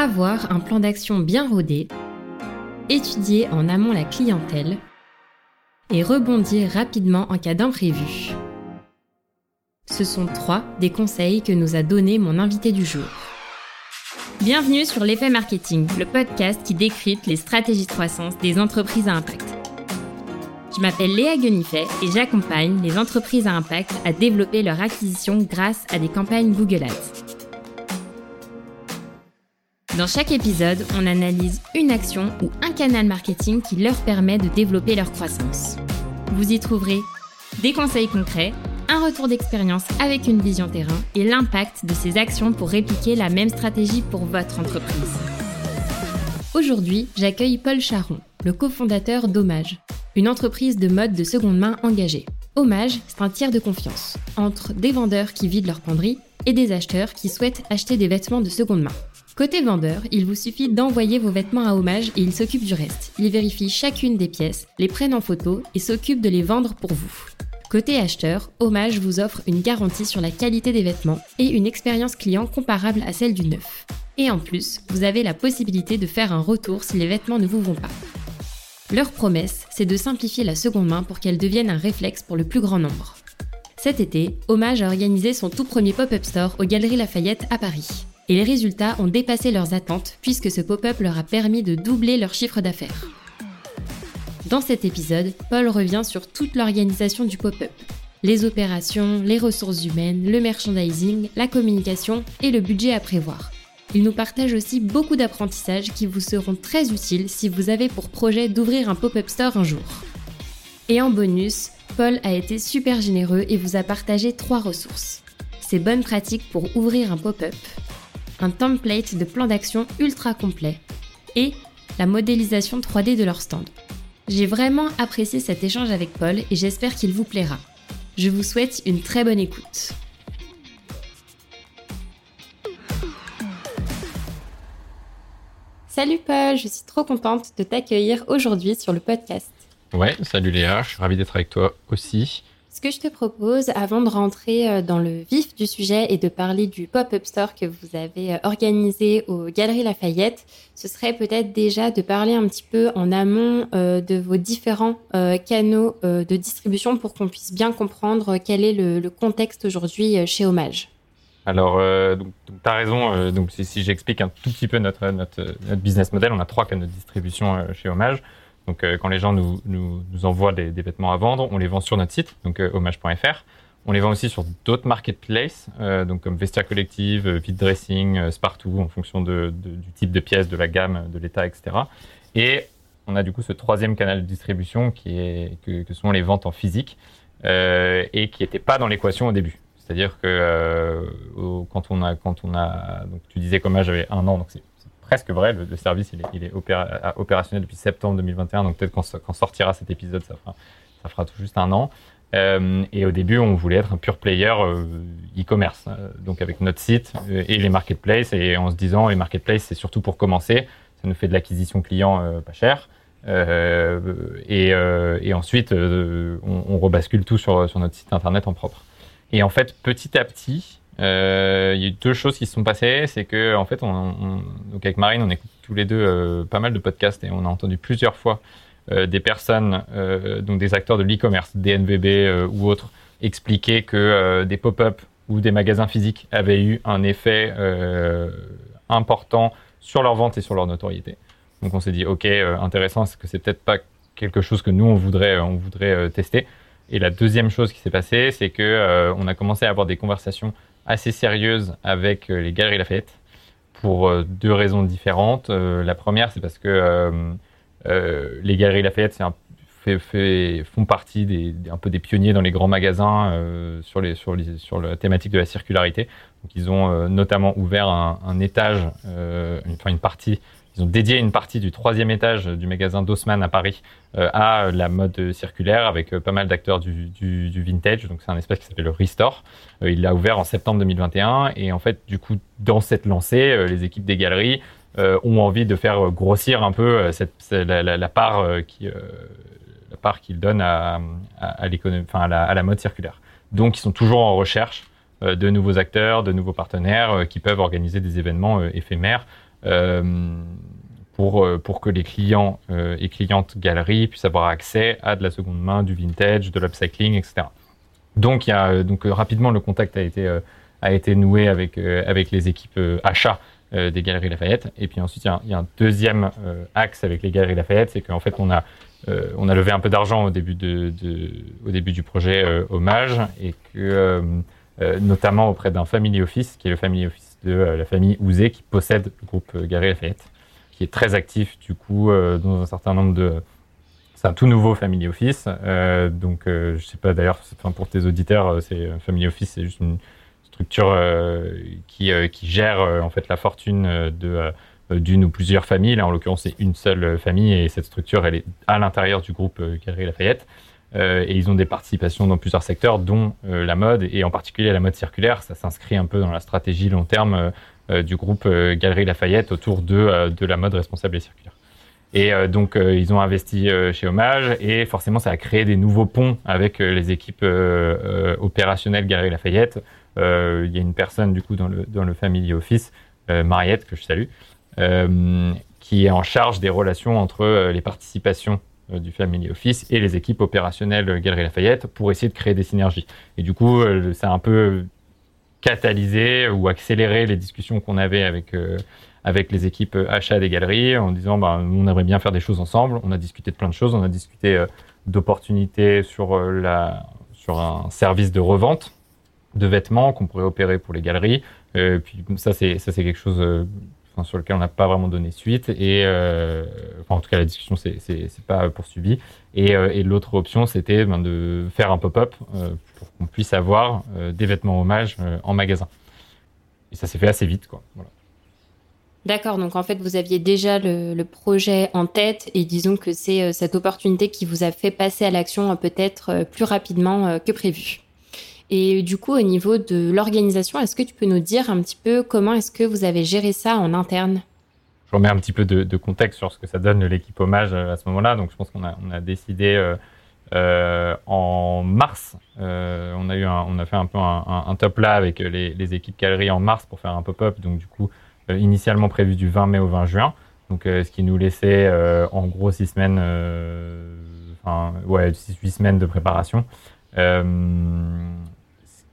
Avoir un plan d'action bien rodé, étudier en amont la clientèle et rebondir rapidement en cas d'imprévu. Ce sont trois des conseils que nous a donné mon invité du jour. Bienvenue sur l'effet marketing, le podcast qui décrypte les stratégies de croissance des entreprises à impact. Je m'appelle Léa Guenifet et j'accompagne les entreprises à impact à développer leur acquisition grâce à des campagnes Google Ads. Dans chaque épisode, on analyse une action ou un canal marketing qui leur permet de développer leur croissance. Vous y trouverez des conseils concrets, un retour d'expérience avec une vision terrain et l'impact de ces actions pour répliquer la même stratégie pour votre entreprise. Aujourd'hui, j'accueille Paul Charon, le cofondateur d'Hommage, une entreprise de mode de seconde main engagée. Hommage, c'est un tiers de confiance entre des vendeurs qui vident leur penderie et des acheteurs qui souhaitent acheter des vêtements de seconde main. Côté vendeur, il vous suffit d'envoyer vos vêtements à Hommage et il s'occupe du reste. Il vérifie chacune des pièces, les prenne en photo et s'occupe de les vendre pour vous. Côté acheteur, Hommage vous offre une garantie sur la qualité des vêtements et une expérience client comparable à celle du neuf. Et en plus, vous avez la possibilité de faire un retour si les vêtements ne vous vont pas. Leur promesse, c'est de simplifier la seconde main pour qu'elle devienne un réflexe pour le plus grand nombre. Cet été, Hommage a organisé son tout premier pop-up store aux Galeries Lafayette à Paris et les résultats ont dépassé leurs attentes puisque ce pop-up leur a permis de doubler leur chiffre d'affaires. Dans cet épisode, Paul revient sur toute l'organisation du pop-up. Les opérations, les ressources humaines, le merchandising, la communication et le budget à prévoir. Il nous partage aussi beaucoup d'apprentissages qui vous seront très utiles si vous avez pour projet d'ouvrir un pop-up store un jour. Et en bonus, Paul a été super généreux et vous a partagé trois ressources. Ses bonnes pratiques pour ouvrir un pop-up, un template de plan d'action ultra complet et la modélisation 3D de leur stand. J'ai vraiment apprécié cet échange avec Paul et j'espère qu'il vous plaira. Je vous souhaite une très bonne écoute. Salut Paul, je suis trop contente de t'accueillir aujourd'hui sur le podcast. Ouais, salut Léa, je suis ravi d'être avec toi aussi. Ce que je te propose, avant de rentrer euh, dans le vif du sujet et de parler du pop-up store que vous avez euh, organisé aux Galeries Lafayette, ce serait peut-être déjà de parler un petit peu en amont euh, de vos différents canaux de distribution pour qu'on puisse bien comprendre quel est le, contexte aujourd'hui chez Hommage. Alors, tu as raison. donc, si, j'explique un tout petit peu notre, notre, notre, business model, on a trois canaux de distribution chez Hommage. Donc, euh, quand les gens nous, nous, nous envoient des, vêtements à vendre, on les vend sur notre site, donc euh, hommage.fr. On les vend aussi sur d'autres marketplaces, euh, donc comme Vestia Collective, Vite Dressing, Spartoo, en fonction de, du type de pièce, de la gamme, de l'état, etc. Et on a du coup ce troisième canal de distribution qui est que, sont les ventes en physique euh, et qui n'était pas dans l'équation au début. C'est-à-dire que euh, quand on a, quand on a, donc tu disais qu'Hommage j'avais un an, donc c'est presque vrai. Le, service, il est, est opérationnel depuis septembre 2021, donc peut-être quand, sortira cet épisode, ça fera, ça fera tout juste un an. Euh, et au début, on voulait être un pur player euh, e-commerce, euh, donc avec notre site et les marketplaces, et en se disant les marketplaces, c'est surtout pour commencer, ça nous fait de l'acquisition client pas cher. Et, et, ensuite, on, on, rebascule tout sur, sur notre site internet en propre. Et en fait, petit à petit, euh, il y a eu deux choses qui se sont passées. C'est que, en fait, on, donc avec Marine, on écoute tous les deux euh, pas mal de podcasts et on a entendu plusieurs fois euh, des personnes, donc des acteurs de l'e-commerce, DNVB ou autres, expliquer que des pop-up ou des magasins physiques avaient eu un effet important sur leur vente et sur leur notoriété. Donc on s'est dit, ok, intéressant, c'est que c'est peut-être pas quelque chose que nous on voudrait, on voudrait tester? Et la deuxième chose qui s'est passée, c'est que on a commencé à avoir des conversations assez sérieuse avec euh, les Galeries Lafayette pour euh, deux raisons différentes. Euh, la première, c'est parce que les Galeries Lafayette font partie des, un peu des pionniers dans les grands magasins euh, sur, la thématique de la circularité. Ils ont euh, notamment ouvert un, étage, euh, enfin une partie ils ont dédié une partie du troisième étage du magasin d'Haussmann à Paris euh, à la mode circulaire avec euh, pas mal d'acteurs du, vintage. Donc c'est un espace qui s'appelle le Restore. Euh, il l'a ouvert en septembre 2021 et en fait du coup dans cette lancée, les équipes des galeries ont envie de faire grossir un peu la, part qu'ils donnent à la mode circulaire. Donc ils sont toujours en recherche de nouveaux acteurs, de nouveaux partenaires qui peuvent organiser des événements éphémères pour, pour que les clients et clientes galeries puissent avoir accès à de la seconde main, du vintage, de l'upcycling, etc. Donc, y a, donc rapidement, le contact a été, a été noué avec, avec les équipes achats des Galeries Lafayette. Et puis ensuite, il y, a un, deuxième axe avec les Galeries Lafayette, c'est qu'en fait, on a euh, on a levé un peu d'argent au, début au début du projet euh, Hommage et que, euh, notamment auprès d'un family office, qui est le family office de la famille Ouzé, qui possède le groupe Gary Lafayette, qui est très actif du coup dans un certain nombre de. C'est un tout nouveau family office, donc je sais pas d'ailleurs, pour tes auditeurs, c'est family office, c'est juste une structure qui, qui gère en fait la fortune de euh, d'une ou plusieurs familles. Là, en l'occurrence, c'est une seule euh, famille et cette structure, elle est à l'intérieur du groupe Galerie Lafayette. Euh, et ils ont des participations dans plusieurs secteurs, dont la mode et en particulier la mode circulaire. Ça s'inscrit un peu dans la stratégie long terme du groupe Galerie Lafayette autour de, de la mode responsable et circulaire. Et donc, ils ont investi chez Hommage et forcément, ça a créé des nouveaux ponts avec les équipes opérationnelles Galerie Lafayette. Il y a une personne, du coup, dans le, dans le Family Office, Mariette, que je salue, euh, qui est en charge des relations entre euh, les participations euh, du Family Office et les équipes opérationnelles Galerie Lafayette pour essayer de créer des synergies. Et du coup, ça a un peu catalysé ou accéléré les discussions qu'on avait avec, avec les équipes achats des galeries en disant bah, on aimerait bien faire des choses ensemble. On a discuté de plein de choses. On a discuté d'opportunités sur, sur un service de revente de vêtements qu'on pourrait opérer pour les galeries. puis ça, c'est quelque chose sur lequel on n'a pas vraiment donné suite. Et euh, en tout cas, la discussion c'est pas poursuivie. Et, euh, et l'autre option, c'était ben, de faire un pop-up euh, pour qu'on puisse avoir des vêtements hommage en magasin. Et ça s'est fait assez vite, quoi. D'accord, donc en fait, vous aviez déjà le, projet en tête et disons que c'est cette opportunité qui vous a fait passer à l'action peut-être plus rapidement que prévu. Et du coup, au niveau de l'organisation, est-ce que tu peux nous dire un petit peu comment est-ce que vous avez géré ça en interne? Je remets un petit peu de, contexte sur ce que ça donne l'équipe hommage euh, à ce moment-là. Donc, je pense qu'on a, décidé euh, euh, en mars, on a eu, on a fait un peu un, top là avec les, équipes galeries en mars pour faire un pop-up. Donc, du coup, initialement prévu du 20 mai au 20 juin. Donc, ce qui nous laissait en gros six semaines, enfin, ouais, six, huit semaines de préparation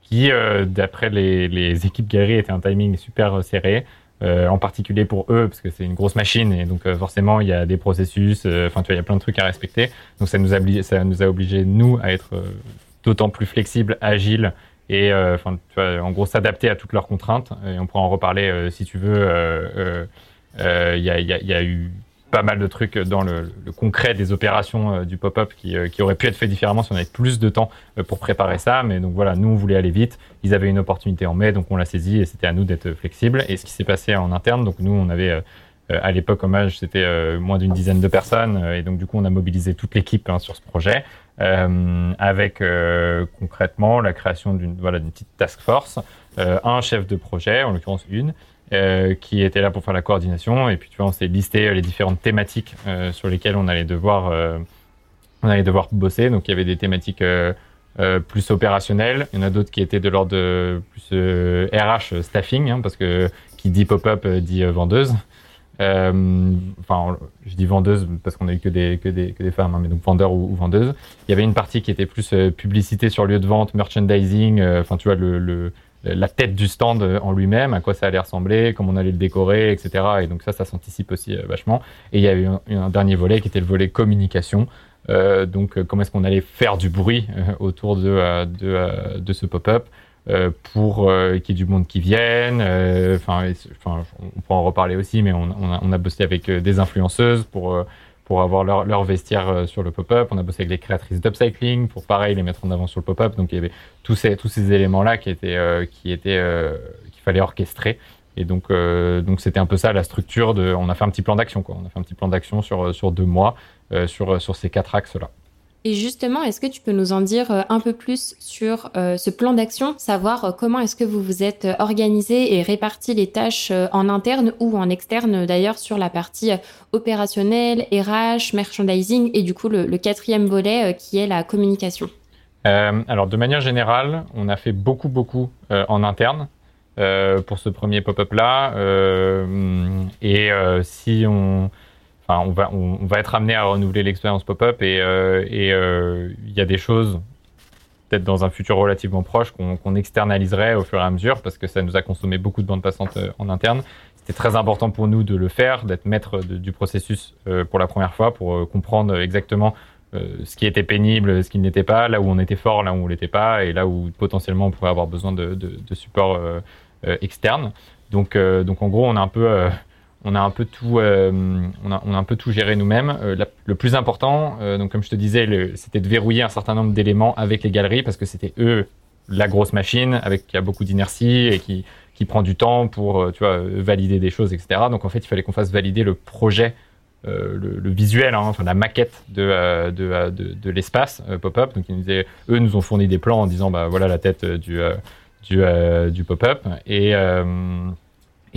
qui, euh, d'après les, équipes galeries, était un timing super euh, serré. Euh, en particulier pour eux, parce que c'est une grosse machine et donc forcément il y a des processus, enfin tu vois, il y a plein de trucs à respecter. Donc ça nous a, ça nous a obligé nous à être d'autant plus flexibles, agiles et enfin tu vois, en gros s'adapter à toutes leurs contraintes. Et on pourra en reparler si tu veux. Il y, a, eu pas mal de trucs dans le, concret des opérations euh, du pop-up qui, euh, qui, auraient pu être fait différemment si on avait plus de temps euh, pour préparer ça. Mais donc voilà, nous on voulait aller vite. Ils avaient une opportunité en mai, donc on l'a saisi et c'était à nous d'être flexibles. Et ce qui s'est passé en interne, donc nous on avait à l'époque hommage, c'était moins d'une dizaine de personnes et donc du coup on a mobilisé toute l'équipe hein, sur ce projet. avec concrètement la création d'une voilà, petite task force, un chef de projet, en l'occurrence une, euh, qui était là pour faire la coordination. Et puis, tu vois, on s'est listé euh, les différentes thématiques euh, sur lesquelles on allait devoir, on allait devoir bosser. Donc, il y avait des thématiques plus opérationnelles. Il y en a d'autres qui étaient de l'ordre de plus RH staffing, hein, parce que qui dit pop-up dit vendeuse. enfin, je dis vendeuse parce qu'on a eu que des, que des, que des femmes, hein, mais donc vendeur ou, ou, vendeuse. Il y avait une partie qui était plus publicité sur lieu de vente, merchandising, enfin, tu vois, le la tête du stand en lui-même, à quoi ça allait ressembler, comment on allait le décorer, etc. Et donc ça, ça s'anticipe aussi euh, vachement. Et il y a eu un, dernier volet qui était le volet communication. Euh, donc euh, comment est-ce qu'on allait faire du bruit autour de, de, ce pop-up pour qu'il y ait du monde qui vienne. Enfin, on pourra en reparler aussi, mais on, on a, bossé avec des influenceuses pour pour avoir leur, leur vestiaire euh, sur le pop-up. On a bossé avec les créatrices d'upcycling pour pareil les mettre en avant sur le pop-up. Donc il y avait tous ces, tous ces éléments-là qui étaient, euh, qui étaient, euh, qu'il fallait orchestrer. Et donc, donc c'était un peu ça la structure de. On a fait un petit plan d'action, quoi. On a fait un petit plan d'action sur, sur deux mois sur, sur ces quatre axes-là. Et justement, est-ce que tu peux nous en dire euh, un peu plus sur euh, ce plan d'action, savoir euh, comment est-ce que vous vous êtes organisé et réparti les tâches en interne ou en externe d'ailleurs sur la partie opérationnelle, RH, merchandising et du coup le, quatrième volet qui est la communication? Alors de manière générale, on a fait beaucoup beaucoup en interne. pour ce premier pop-up là. et et si on, on va, être amené à renouveler l'expérience pop-up et il y a des choses peut-être dans un futur relativement proche qu'on externaliserait au fur et à mesure parce que ça nous a consommé beaucoup de bandes passantes en interne. C'était très important pour nous de le faire, d'être maître du processus pour la première fois pour comprendre exactement euh, ce qui était pénible, ce qui n'était pas, là où on était fort, là où on l'était pas, et là où potentiellement on pourrait avoir besoin de, de, support euh, euh, externe. Donc, donc en gros, on a un peu on a un peu tout, a, on, a, un peu tout géré nous-mêmes. le plus important, donc comme je te disais, c'était de verrouiller un certain nombre d'éléments avec les galeries parce que c'était eux la grosse machine avec qui a beaucoup d'inertie et qui, qui prend du temps pour tu vois valider des choses, etc. Donc en fait, il fallait qu'on fasse valider le projet euh, le, visuel, hein, enfin la maquette de, euh, euh, de, de, l'espace pop-up. Donc ils nous eux nous ont fourni des plans en disant bah voilà la tête du du, du pop-up et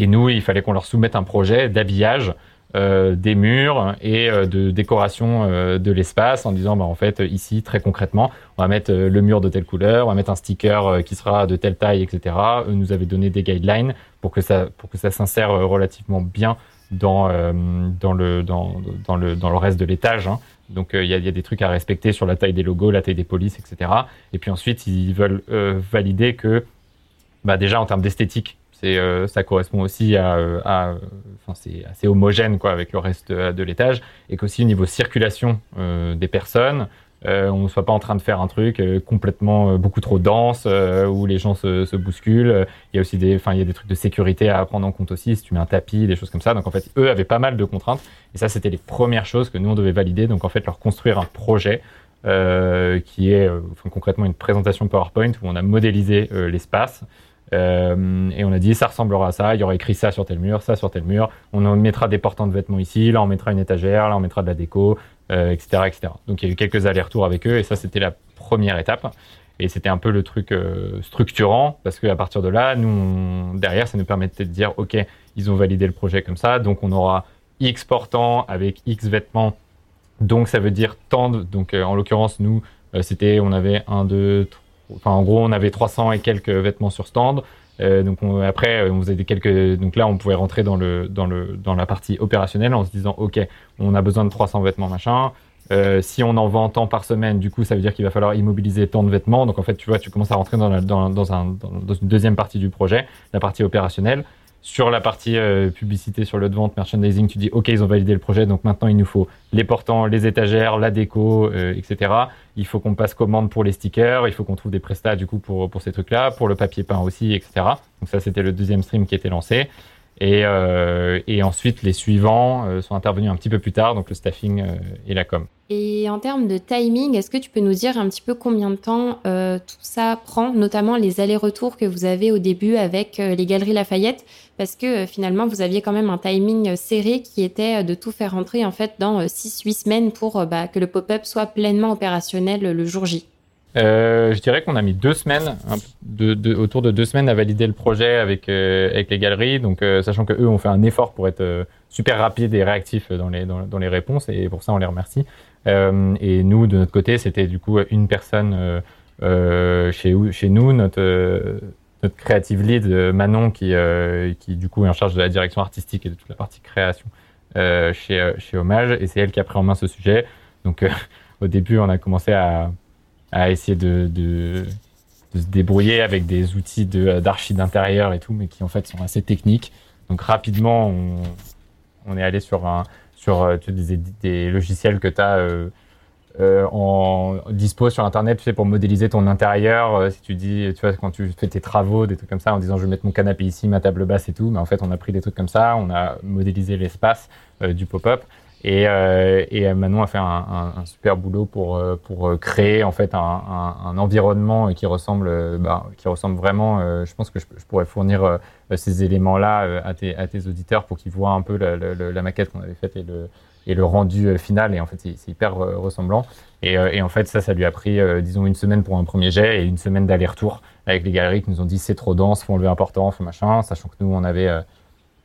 et nous il fallait qu'on leur soumette un projet d'habillage des murs et de décoration de l'espace en disant bah, en fait ici très concrètement on va mettre le mur de telle couleur, on va mettre un sticker qui sera de telle taille, etc. Eux nous avaient donné des guidelines pour que ça ça s'insère relativement bien dans, euh, dans, le, dans, dans, le, dans le reste de l'étage. Hein. Donc euh, il y, a, des trucs à respecter sur la taille des logos, la taille des polices, etc. Et puis ensuite, ils veulent euh, valider que, bah, déjà en termes d'esthétique, c'est ça correspond aussi à, à enfin c'est assez homogène quoi avec le reste de, l'étage, et qu'aussi au niveau circulation des personnes, euh, on ne soit pas en train de faire un truc euh, complètement euh, beaucoup trop dense où les gens se, bousculent. Il y a aussi des, enfin, il y a des trucs de sécurité à prendre en compte aussi. Si tu mets un tapis, des choses comme ça. Donc en fait, eux avaient pas mal de contraintes. Et ça, c'était les premières choses que nous on devait valider. Donc en fait, leur construire un projet qui est concrètement une présentation PowerPoint où on a modélisé l'espace. Et on a dit ça ressemblera à ça, il y aura écrit ça sur tel mur, ça sur tel mur, on mettra des portants de vêtements ici, là on mettra une étagère, là on mettra de la déco, etc., euh, etc. Donc il y a eu quelques allers-retours avec eux et ça c'était la première étape. Et c'était un peu le truc euh, structurant parce qu'à partir de là, nous, derrière, ça nous permettait de dire, OK, ils ont validé le projet comme ça, donc on aura X portants avec X vêtements. Donc ça veut dire tant donc euh, en l'occurrence, nous, c'était, on avait un, deux, enfin en gros, on avait 300 et quelques vêtements sur stand. Euh, donc après, on faisait des quelques. Donc là, on pouvait rentrer dans le dans le dans la partie opérationnelle en se disant, ok, on a besoin de 300 vêtements machin. Euh, si on en vend tant par semaine, du coup, ça veut dire qu'il va falloir immobiliser tant de vêtements. Donc en fait, tu vois, tu commences à rentrer dans, dans, dans, un, dans une deuxième partie du projet, la partie opérationnelle. Sur la partie euh, publicité, sur le de vente, merchandising, tu dis OK, ils ont validé le projet, donc maintenant il nous faut les portants, les étagères, la déco, euh, etc. Il faut qu'on passe commande pour les stickers, il faut qu'on trouve des prestats du coup pour, pour ces trucs-là, pour le papier peint aussi, etc. Donc ça, c'était le deuxième stream qui était lancé. Et, euh, et ensuite, les suivants euh, sont intervenus un petit peu plus tard, donc le staffing euh, et la com. Et en termes de timing, est-ce que tu peux nous dire un petit peu combien de temps tout ça prend, notamment les allers-retours que vous avez au début avec les Galeries Lafayette? Parce que finalement, vous aviez quand même un timing serré qui était de tout faire rentrer en fait dans 6-8 semaines pour bah, que le pop-up soit pleinement opérationnel le jour J. Euh, je dirais qu'on a mis deux semaines, autour de deux semaines à valider le projet avec, euh, les galeries. Donc, euh, sachant que eux ont fait un effort pour être super rapide et réactif dans les, réponses, et pour ça on les remercie. et nous, de notre côté, c'était du coup une personne chez, nous, notre, notre creative lead Manon, qui, du coup est en charge de la direction artistique et de toute la partie création chez Hommage, et c'est elle qui a pris en main ce sujet. Donc, au début, on a commencé à à essayer de, de, de, se débrouiller avec des outils d'archi d'intérieur et tout, mais qui en fait sont assez techniques. Donc rapidement, on, est allé sur, euh, des, logiciels que tu as euh, euh, en dispo sur Internet, tu pour modéliser ton intérieur. Euh, si tu dis, tu vois, quand tu fais tes travaux, des trucs comme ça, en disant je vais mettre mon canapé ici, ma table basse et tout, mais en fait, on a pris des trucs comme ça, on a modélisé l'espace du pop-up. Et, euh, et, Manon a fait un, un, un super boulot pour, euh, pour euh, créer en fait un, un environnement qui ressemble, bah, qui ressemble vraiment. je pense que je, pourrais fournir ces éléments-là à tes, à, tes, auditeurs pour qu'ils voient un peu la, la, la maquette qu'on avait faite et le, et le rendu final. Et en fait, c'est hyper ressemblant. Et, et, en fait, ça, ça lui a pris, disons, une semaine pour un premier jet et une semaine d'aller-retour avec les galeries qui nous ont dit c'est trop dense, faut enlever un portant, faut machin, sachant que nous, on avait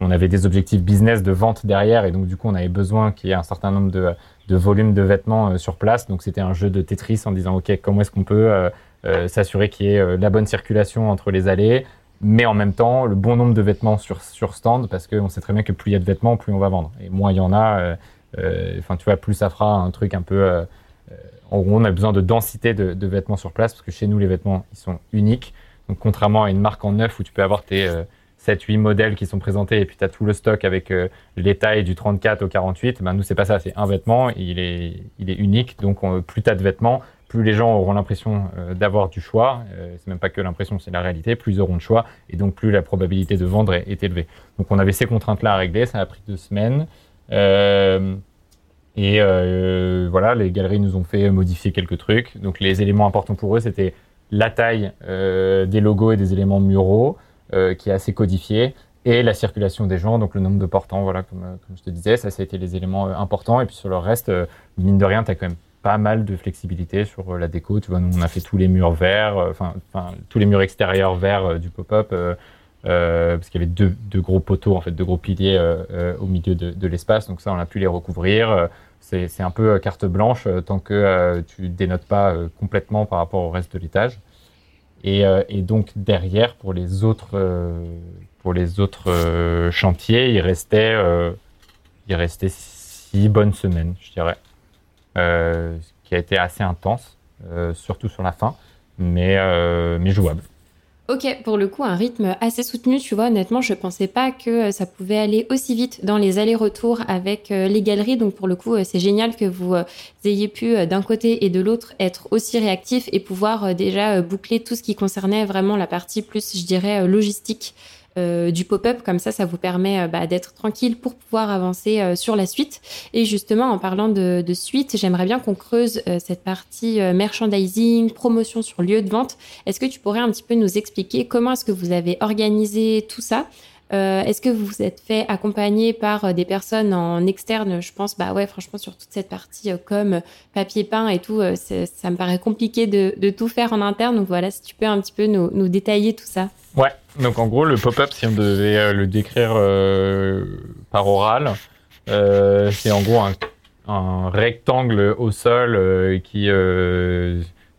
on avait des objectifs business de vente derrière et donc du coup on avait besoin qu'il y ait un certain nombre de, volumes de vêtements euh, sur place. Donc c'était un jeu de Tetris en disant ok comment est-ce qu'on peut euh, euh, s'assurer qu'il y ait la bonne circulation entre les allées, mais en même temps, le bon nombre de vêtements sur, stand, parce qu'on sait très bien que plus il y a de vêtements, plus on va vendre. Et moins il y en a, enfin, tu vois, plus ça fera un truc un peu. en on a besoin de densité de, de, vêtements sur place, parce que chez nous, les vêtements, ils sont uniques. Donc, contrairement à une marque en neuf où tu peux avoir tes 7-8 modèles qui sont présentés et puis tu as tout le stock avec euh, les tailles du 34 au 48, ben nous c'est pas ça, c'est un vêtement, il est, unique, donc plus tu as de vêtements, plus les gens auront l'impression euh, d'avoir du choix, euh, c'est même pas que l'impression, c'est la réalité, plus ils auront de choix et donc plus la probabilité de vendre est, élevée. Donc on avait ces contraintes-là à régler, ça a pris deux semaines. et voilà, les galeries nous ont fait modifier quelques trucs. Donc les éléments importants pour eux, c'était la taille des logos et des éléments muraux, euh, qui est assez codifié, et la circulation des gens, donc le nombre de portants, voilà, comme, euh, je te disais, ça, ça a été les éléments euh, importants. Et puis sur le reste, mine de rien, tu as quand même pas mal de flexibilité sur la déco. Tu vois, nous, on a fait tous les murs verts, enfin, tous les murs extérieurs verts du pop-up. parce qu'il y avait deux, deux, gros poteaux, en fait, deux gros piliers au milieu de, de l'espace. Donc ça, on a pu les recouvrir. C'est un peu carte blanche tant que tu dénotes pas complètement par rapport au reste de l'étage. Euh, et, donc derrière, pour les autres, euh, pour les autres euh, chantiers, il restait, il restait six bonnes semaines, je dirais, ce qui a été assez intense, surtout sur la fin, mais, mais jouable. Ok, pour le coup, un rythme assez soutenu, tu vois. Honnêtement, je pensais pas que euh, ça pouvait aller aussi vite dans les allers-retours avec euh, les galeries. Donc, pour le coup, euh, c'est génial que vous ayez pu, d'un côté et de l'autre, être aussi réactif et pouvoir déjà boucler tout ce qui concernait vraiment la partie plus, je dirais, logistique euh, du pop-up. Comme ça, ça vous permet euh, bah, d'être tranquille pour pouvoir avancer euh, sur la suite. Et justement, en parlant de, de suite, j'aimerais bien qu'on creuse cette partie merchandising, promotion sur lieu de vente. Est-ce que tu pourrais un petit peu nous expliquer comment est-ce que vous avez organisé tout ça? Euh, Est-ce que vous vous êtes fait accompagner par euh, des personnes en externe? Je pense, bah ouais, franchement, sur toute cette partie euh, comme papier peint et tout, ça me paraît compliqué de, tout faire en interne. Donc voilà, si tu peux un petit peu nous, détailler tout ça. Ouais, donc en gros, le pop-up, si on devait le décrire par oral, c'est en gros un, rectangle au sol qui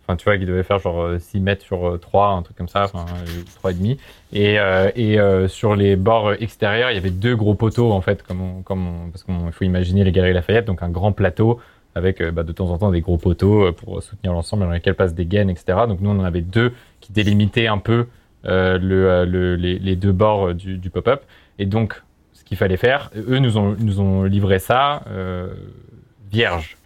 Enfin, tu vois, qui devait faire genre 6 euh, mètres sur 3, euh, un truc comme ça, enfin 3,5. Et, euh, et euh, sur les bords extérieurs, il y avait deux gros poteaux, en fait, comme, comme parce qu'il faut imaginer les Galeries Lafayette, donc un grand plateau avec bah, de temps en temps des gros poteaux pour soutenir l'ensemble dans lesquels passent des gaines, etc. Donc nous, on en avait deux qui délimitaient un peu le, le, les, les, deux bords du, du pop-up. Et donc, ce qu'il fallait faire, eux nous ont, nous ont livré ça vierge.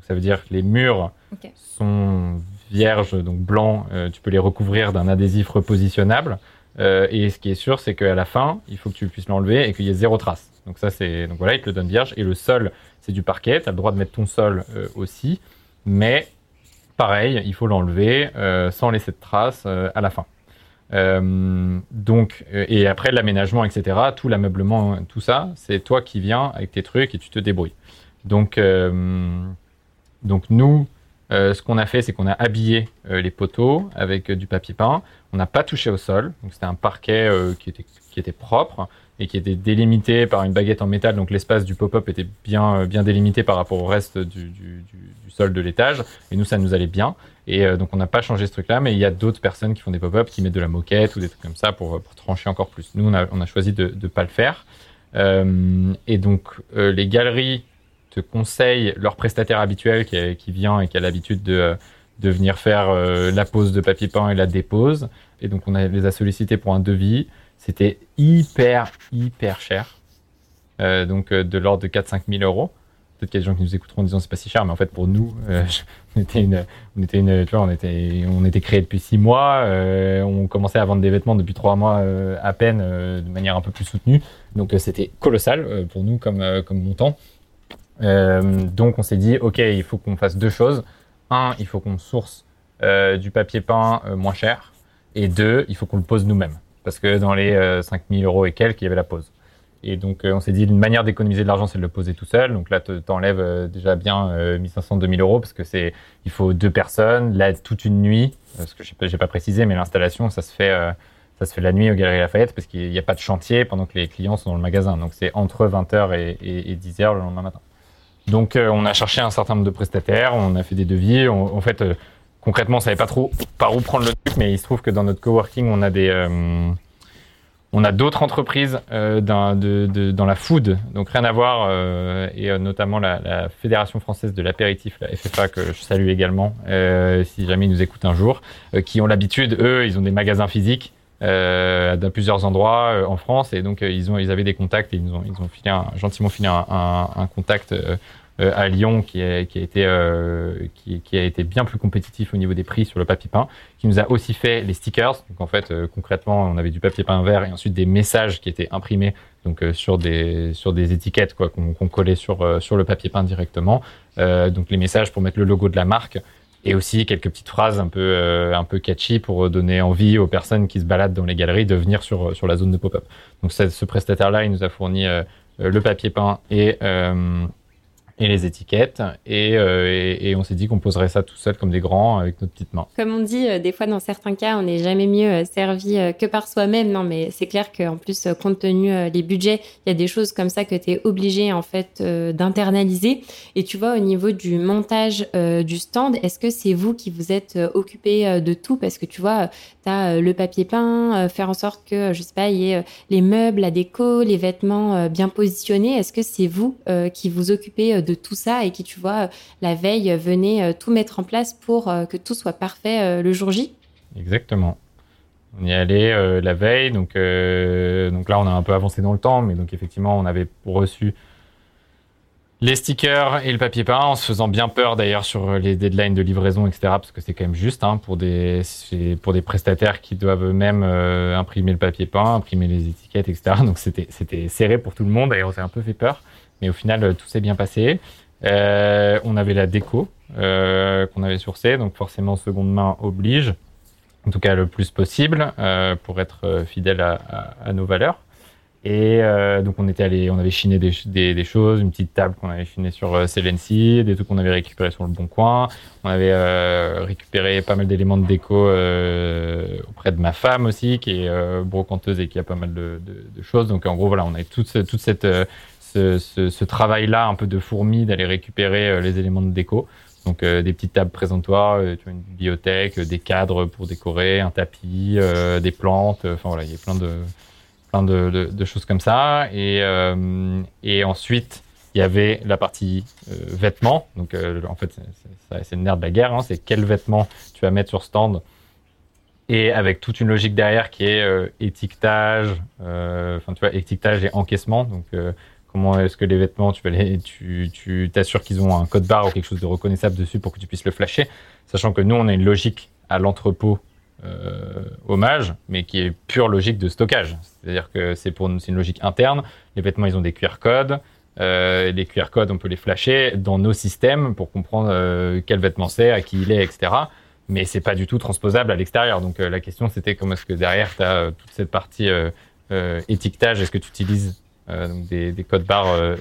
ça veut dire que les murs okay. sont vierges, donc blancs, euh, tu peux les recouvrir d'un adhésif repositionnable. Euh, et ce qui est sûr, c'est qu'à la fin, il faut que tu puisses l'enlever et qu'il y ait zéro trace. Donc ça, c'est donc voilà, il te le donne vierge. Et le sol, c'est du parquet. Tu as le droit de mettre ton sol euh, aussi, mais pareil, il faut l'enlever sans laisser de traces à la fin. donc et après l'aménagement, etc. Tout l'ameublement, tout ça, c'est toi qui viens avec tes trucs et tu te débrouilles. Donc donc nous, euh, ce qu'on a fait, c'est qu'on a habillé euh, les poteaux avec euh, du papier peint. On n'a pas touché au sol. Donc c'était un parquet qui, était, qui était propre et qui était délimité par une baguette en métal. Donc l'espace du pop-up était bien, bien délimité par rapport au reste du, du, du sol de l'étage. Et nous, ça nous allait bien. Et donc on n'a pas changé ce truc-là, mais il y a d'autres personnes qui font des pop-up, qui mettent de la moquette ou des trucs comme ça pour, pour trancher encore plus. Nous, on a, on a choisi de ne pas le faire. et donc les galeries conseillent leur prestataire habituel qui, vient et qui a l'habitude de, venir faire euh, la pose de papier peint et la dépose. Et donc on les a sollicités pour un devis. C'était hyper, hyper cher. Euh, donc euh, de l'ordre de 4-5 000 euros. Peut-être qu'il y a des gens qui nous écouteront en disant c'est pas si cher, mais en fait pour nous, on était une, on était une, créé depuis six mois, on commençait à vendre des vêtements depuis trois mois à peine, de manière un peu plus soutenue. Donc c'était colossal pour nous comme montant. Euh, donc on s'est dit, ok, il faut qu'on fasse deux choses. Un, il faut qu'on source euh, du papier peint euh, moins cher. Et deux, il faut qu'on le pose nous-mêmes. Parce que dans les 5000 euros et quelques, il y avait la pose. Et donc on s'est dit, une manière d'économiser de l'argent, c'est de le poser tout seul. Donc là, tu enlèves déjà bien 1500, 2000 euros parce que c'est, il faut deux personnes, là, toute une nuit. Parce que j'ai pas précisé, mais l'installation, ça se fait ça se fait la nuit au Galeries Lafayette parce qu'il n'y a pas de chantier pendant que les clients sont dans le magasin. Donc c'est entre 20h et, et, et 10h le lendemain matin. Donc euh, on a cherché un certain nombre de prestataires, on a fait des devis. en fait, euh, concrètement, on savait pas trop par où prendre le truc, mais il se trouve que dans notre coworking, on a euh, On a d'autres entreprises dans, la food, donc rien à voir, et notamment la, Fédération française de l'apéritif, la FFA, que je salue également, si jamais ils nous écoutent un jour, qui ont l'habitude, eux, ils ont des magasins physiques euh, dans plusieurs endroits euh, en France. Et donc euh, ils ont ils avaient des contacts et ils ont ils ont filé un, gentiment filé un, un, un contact euh, à Lyon qui a, qui a été qui, qui, a été bien plus compétitif au niveau des prix sur le papier peint qui nous a aussi fait les stickers. Donc en fait concrètement on avait du papier peint vert et ensuite des messages qui étaient imprimés donc sur des sur des étiquettes quoi qu'on collait sur sur le papier peint directement. Donc les messages pour mettre le logo de la marque et aussi quelques petites phrases un peu, euh, un peu catchy pour donner envie aux personnes qui se baladent dans les galeries de venir sur, sur la zone de pop-up. Donc ce prestataire-là, il nous a fourni euh, le papier peint et et les étiquettes. Euh, et, on s'est dit qu'on poserait ça tout seul comme des grands avec notre petite main. Comme on dit, euh, des fois dans certains cas, on n'est jamais mieux euh, servi que par soi-même. Non, mais c'est clair qu'en plus, compte tenu des budgets, il y a des choses comme ça que tu es obligé en fait d'internaliser. Et tu vois, au niveau du montage du stand, est-ce que c'est vous qui vous êtes occupé de tout? Parce que tu vois, tu as le papier peint, faire en sorte que, je sais pas, il y ait les meubles, la déco, les vêtements bien positionnés. Est-ce que c'est vous qui vous occupez de tout ça et qui, tu vois, la veille venait euh, tout mettre en place pour euh, que tout soit parfait euh, le jour J Exactement. On y allait la veille, donc, donc là on a un peu avancé dans le temps, mais donc effectivement on avait reçu les stickers et le papier peint en se faisant bien peur d'ailleurs sur les deadlines de livraison, etc. Parce que c'est quand même juste hein, pour, des, pour des prestataires qui doivent eux-mêmes imprimer le papier peint, imprimer les étiquettes, etc. Donc c'était serré pour tout le monde et on s'est un peu fait peur. Mais au final, euh, tout s'est bien passé. Euh, on avait la déco euh, qu'on avait sourcée, donc forcément seconde main oblige, en tout cas le plus possible pour être fidèle à, nos valeurs. Et donc on était allé, on avait chiné des, choses, une petite table qu'on avait chinée sur Celency, des trucs qu'on avait récupérés sur le Bon Coin. On avait récupéré pas mal d'éléments de déco auprès de ma femme aussi, qui est brocanteuse et qui a pas mal de, de, de, choses. Donc en gros voilà, on avait toute, toute cette ce, travail-là un peu de fourmi d'aller récupérer euh, les éléments de déco. Donc euh, des petites tables présentoirs, euh, une bibliothèque, des cadres pour décorer, un tapis, des plantes. Enfin voilà, il y a plein de plein de, choses comme ça. Et, ensuite, il y avait la partie vêtements. Donc en fait, c'est le nerf de la guerre. Hein, c'est quel vêtements tu vas mettre sur stand et avec toute une logique derrière qui est étiquetage, enfin tu vois, étiquetage et encaissement. Donc Comment est-ce que les vêtements, tu tu t'assures qu'ils ont un code barre ou quelque chose de reconnaissable dessus pour que tu puisses le flasher, sachant que nous, on a une logique à l'entrepôt euh, hommage, mais qui est pure logique de stockage. C'est-à-dire que c'est pour une logique interne. Les vêtements, ils ont des QR codes. Euh, les QR codes, on peut les flasher dans nos systèmes pour comprendre euh, quel vêtement c'est, à qui il est, etc. Mais c'est pas du tout transposable à l'extérieur. Donc la question, c'était comment est-ce que derrière, tu as toute cette partie étiquetage, est-ce que tu utilises donc des, des, codes barres euh,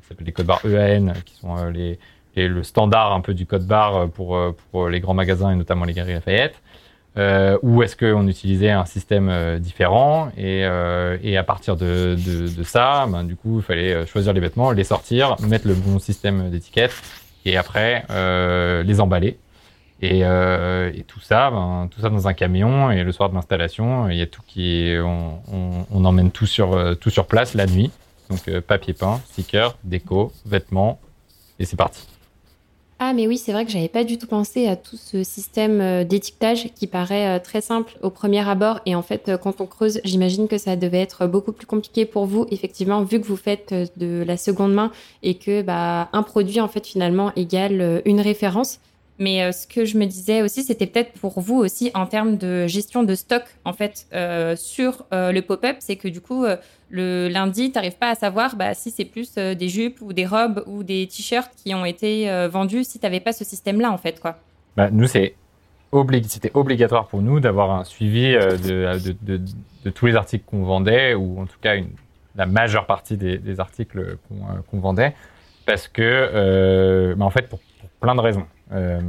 qui s'appellent des codes barres EAN, qui sont euh, les, les, le standard un peu du code barre pour, pour les grands magasins et notamment les galeries Lafayette. Euh, ou est-ce qu'on utilisait un système euh, différent et, euh, et, à partir de, de, de ça, ben, du coup, il fallait choisir les vêtements, les sortir, mettre le bon système d'étiquette et après les emballer et, euh, et, tout ça, ben, tout ça dans un camion. Et le soir de l'installation, il y a tout qui, on, emmène tout sur euh, tout sur place la nuit. Donc euh, papier peint, sticker, déco, vêtements, et c'est parti. Ah mais oui, c'est vrai que j'avais pas du tout pensé à tout ce système d'étiquetage qui paraît très simple au premier abord et en fait quand on creuse, j'imagine que ça devait être beaucoup plus compliqué pour vous effectivement vu que vous faites de la seconde main et que bah un produit en fait finalement égale une référence. Mais euh, ce que je me disais aussi, c'était peut-être pour vous aussi en termes de gestion de stock, en fait, euh, sur euh, le pop-up, c'est que du coup, le lundi, tu n'arrives pas à savoir bah, si c'est plus des jupes ou des robes ou des t-shirts qui ont été vendus si tu n'avais pas ce système-là, en fait, quoi. Bah, nous, c'était obligatoire pour nous d'avoir un suivi de, tous les articles qu'on vendait, ou en tout cas la majeure partie des, articles qu'on vendait, parce que, bah, en fait, pour plein de raisons. Euh,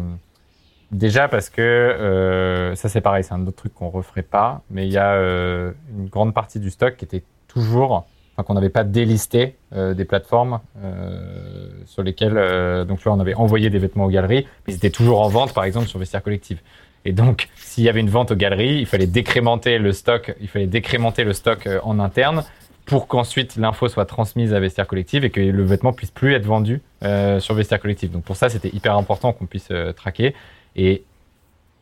déjà parce que euh, ça c'est pareil, c'est un autre truc qu'on referait pas, mais il y a euh, une grande partie du stock qui était toujours qu'on n'avait pas délisté des plateformes sur lesquelles, donc vois, on avait envoyé des vêtements aux galeries, mais ils étaient toujours en vente, par exemple, sur Vestiaire Collective. Et donc, s'il y avait une vente aux galeries, il fallait décrémenter le stock, il fallait décrémenter le stock en interne pour qu'ensuite l'info soit transmise à Vestiaire Collective et que le vêtement puisse plus être vendu euh, sur Vestiaire Collective. Donc pour ça, c'était hyper important qu'on puisse euh, traquer. Et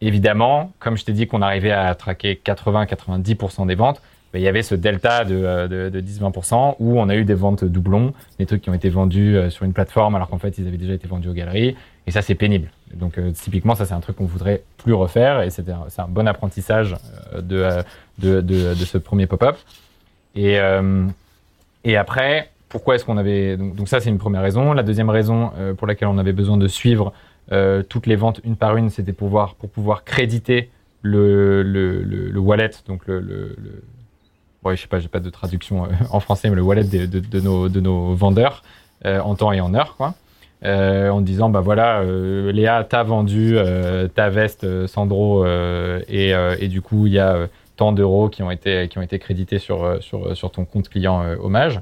évidemment, comme je t'ai dit qu'on arrivait à traquer 80-90% des ventes, ben, il y avait ce delta de, euh, de, 10-20% où on a eu des ventes doublons, des trucs qui ont été vendus sur une plateforme alors qu'en fait ils avaient déjà été vendus aux galeries. Et ça, c'est pénible. Donc typiquement, ça c'est un truc qu'on voudrait plus refaire et c'est un, bon apprentissage de ce premier pop-up. Et, euh, et après, pourquoi est-ce qu'on avait. Donc, ça, c'est une première raison. La deuxième raison euh, pour laquelle on avait besoin de suivre euh, toutes les ventes une par une, c'était pour pour pouvoir créditer le, le, le, wallet, donc le, le, je sais pas, j'ai pas de traduction en français, mais le wallet de, nos, de nos vendeurs en temps et en heure, quoi. en disant bah voilà Léa t'as vendu ta veste Sandro et, et, du coup il y a tant d'euros qui ont été qui ont été crédités sur euh, euh, sur ton compte client euh, hommage.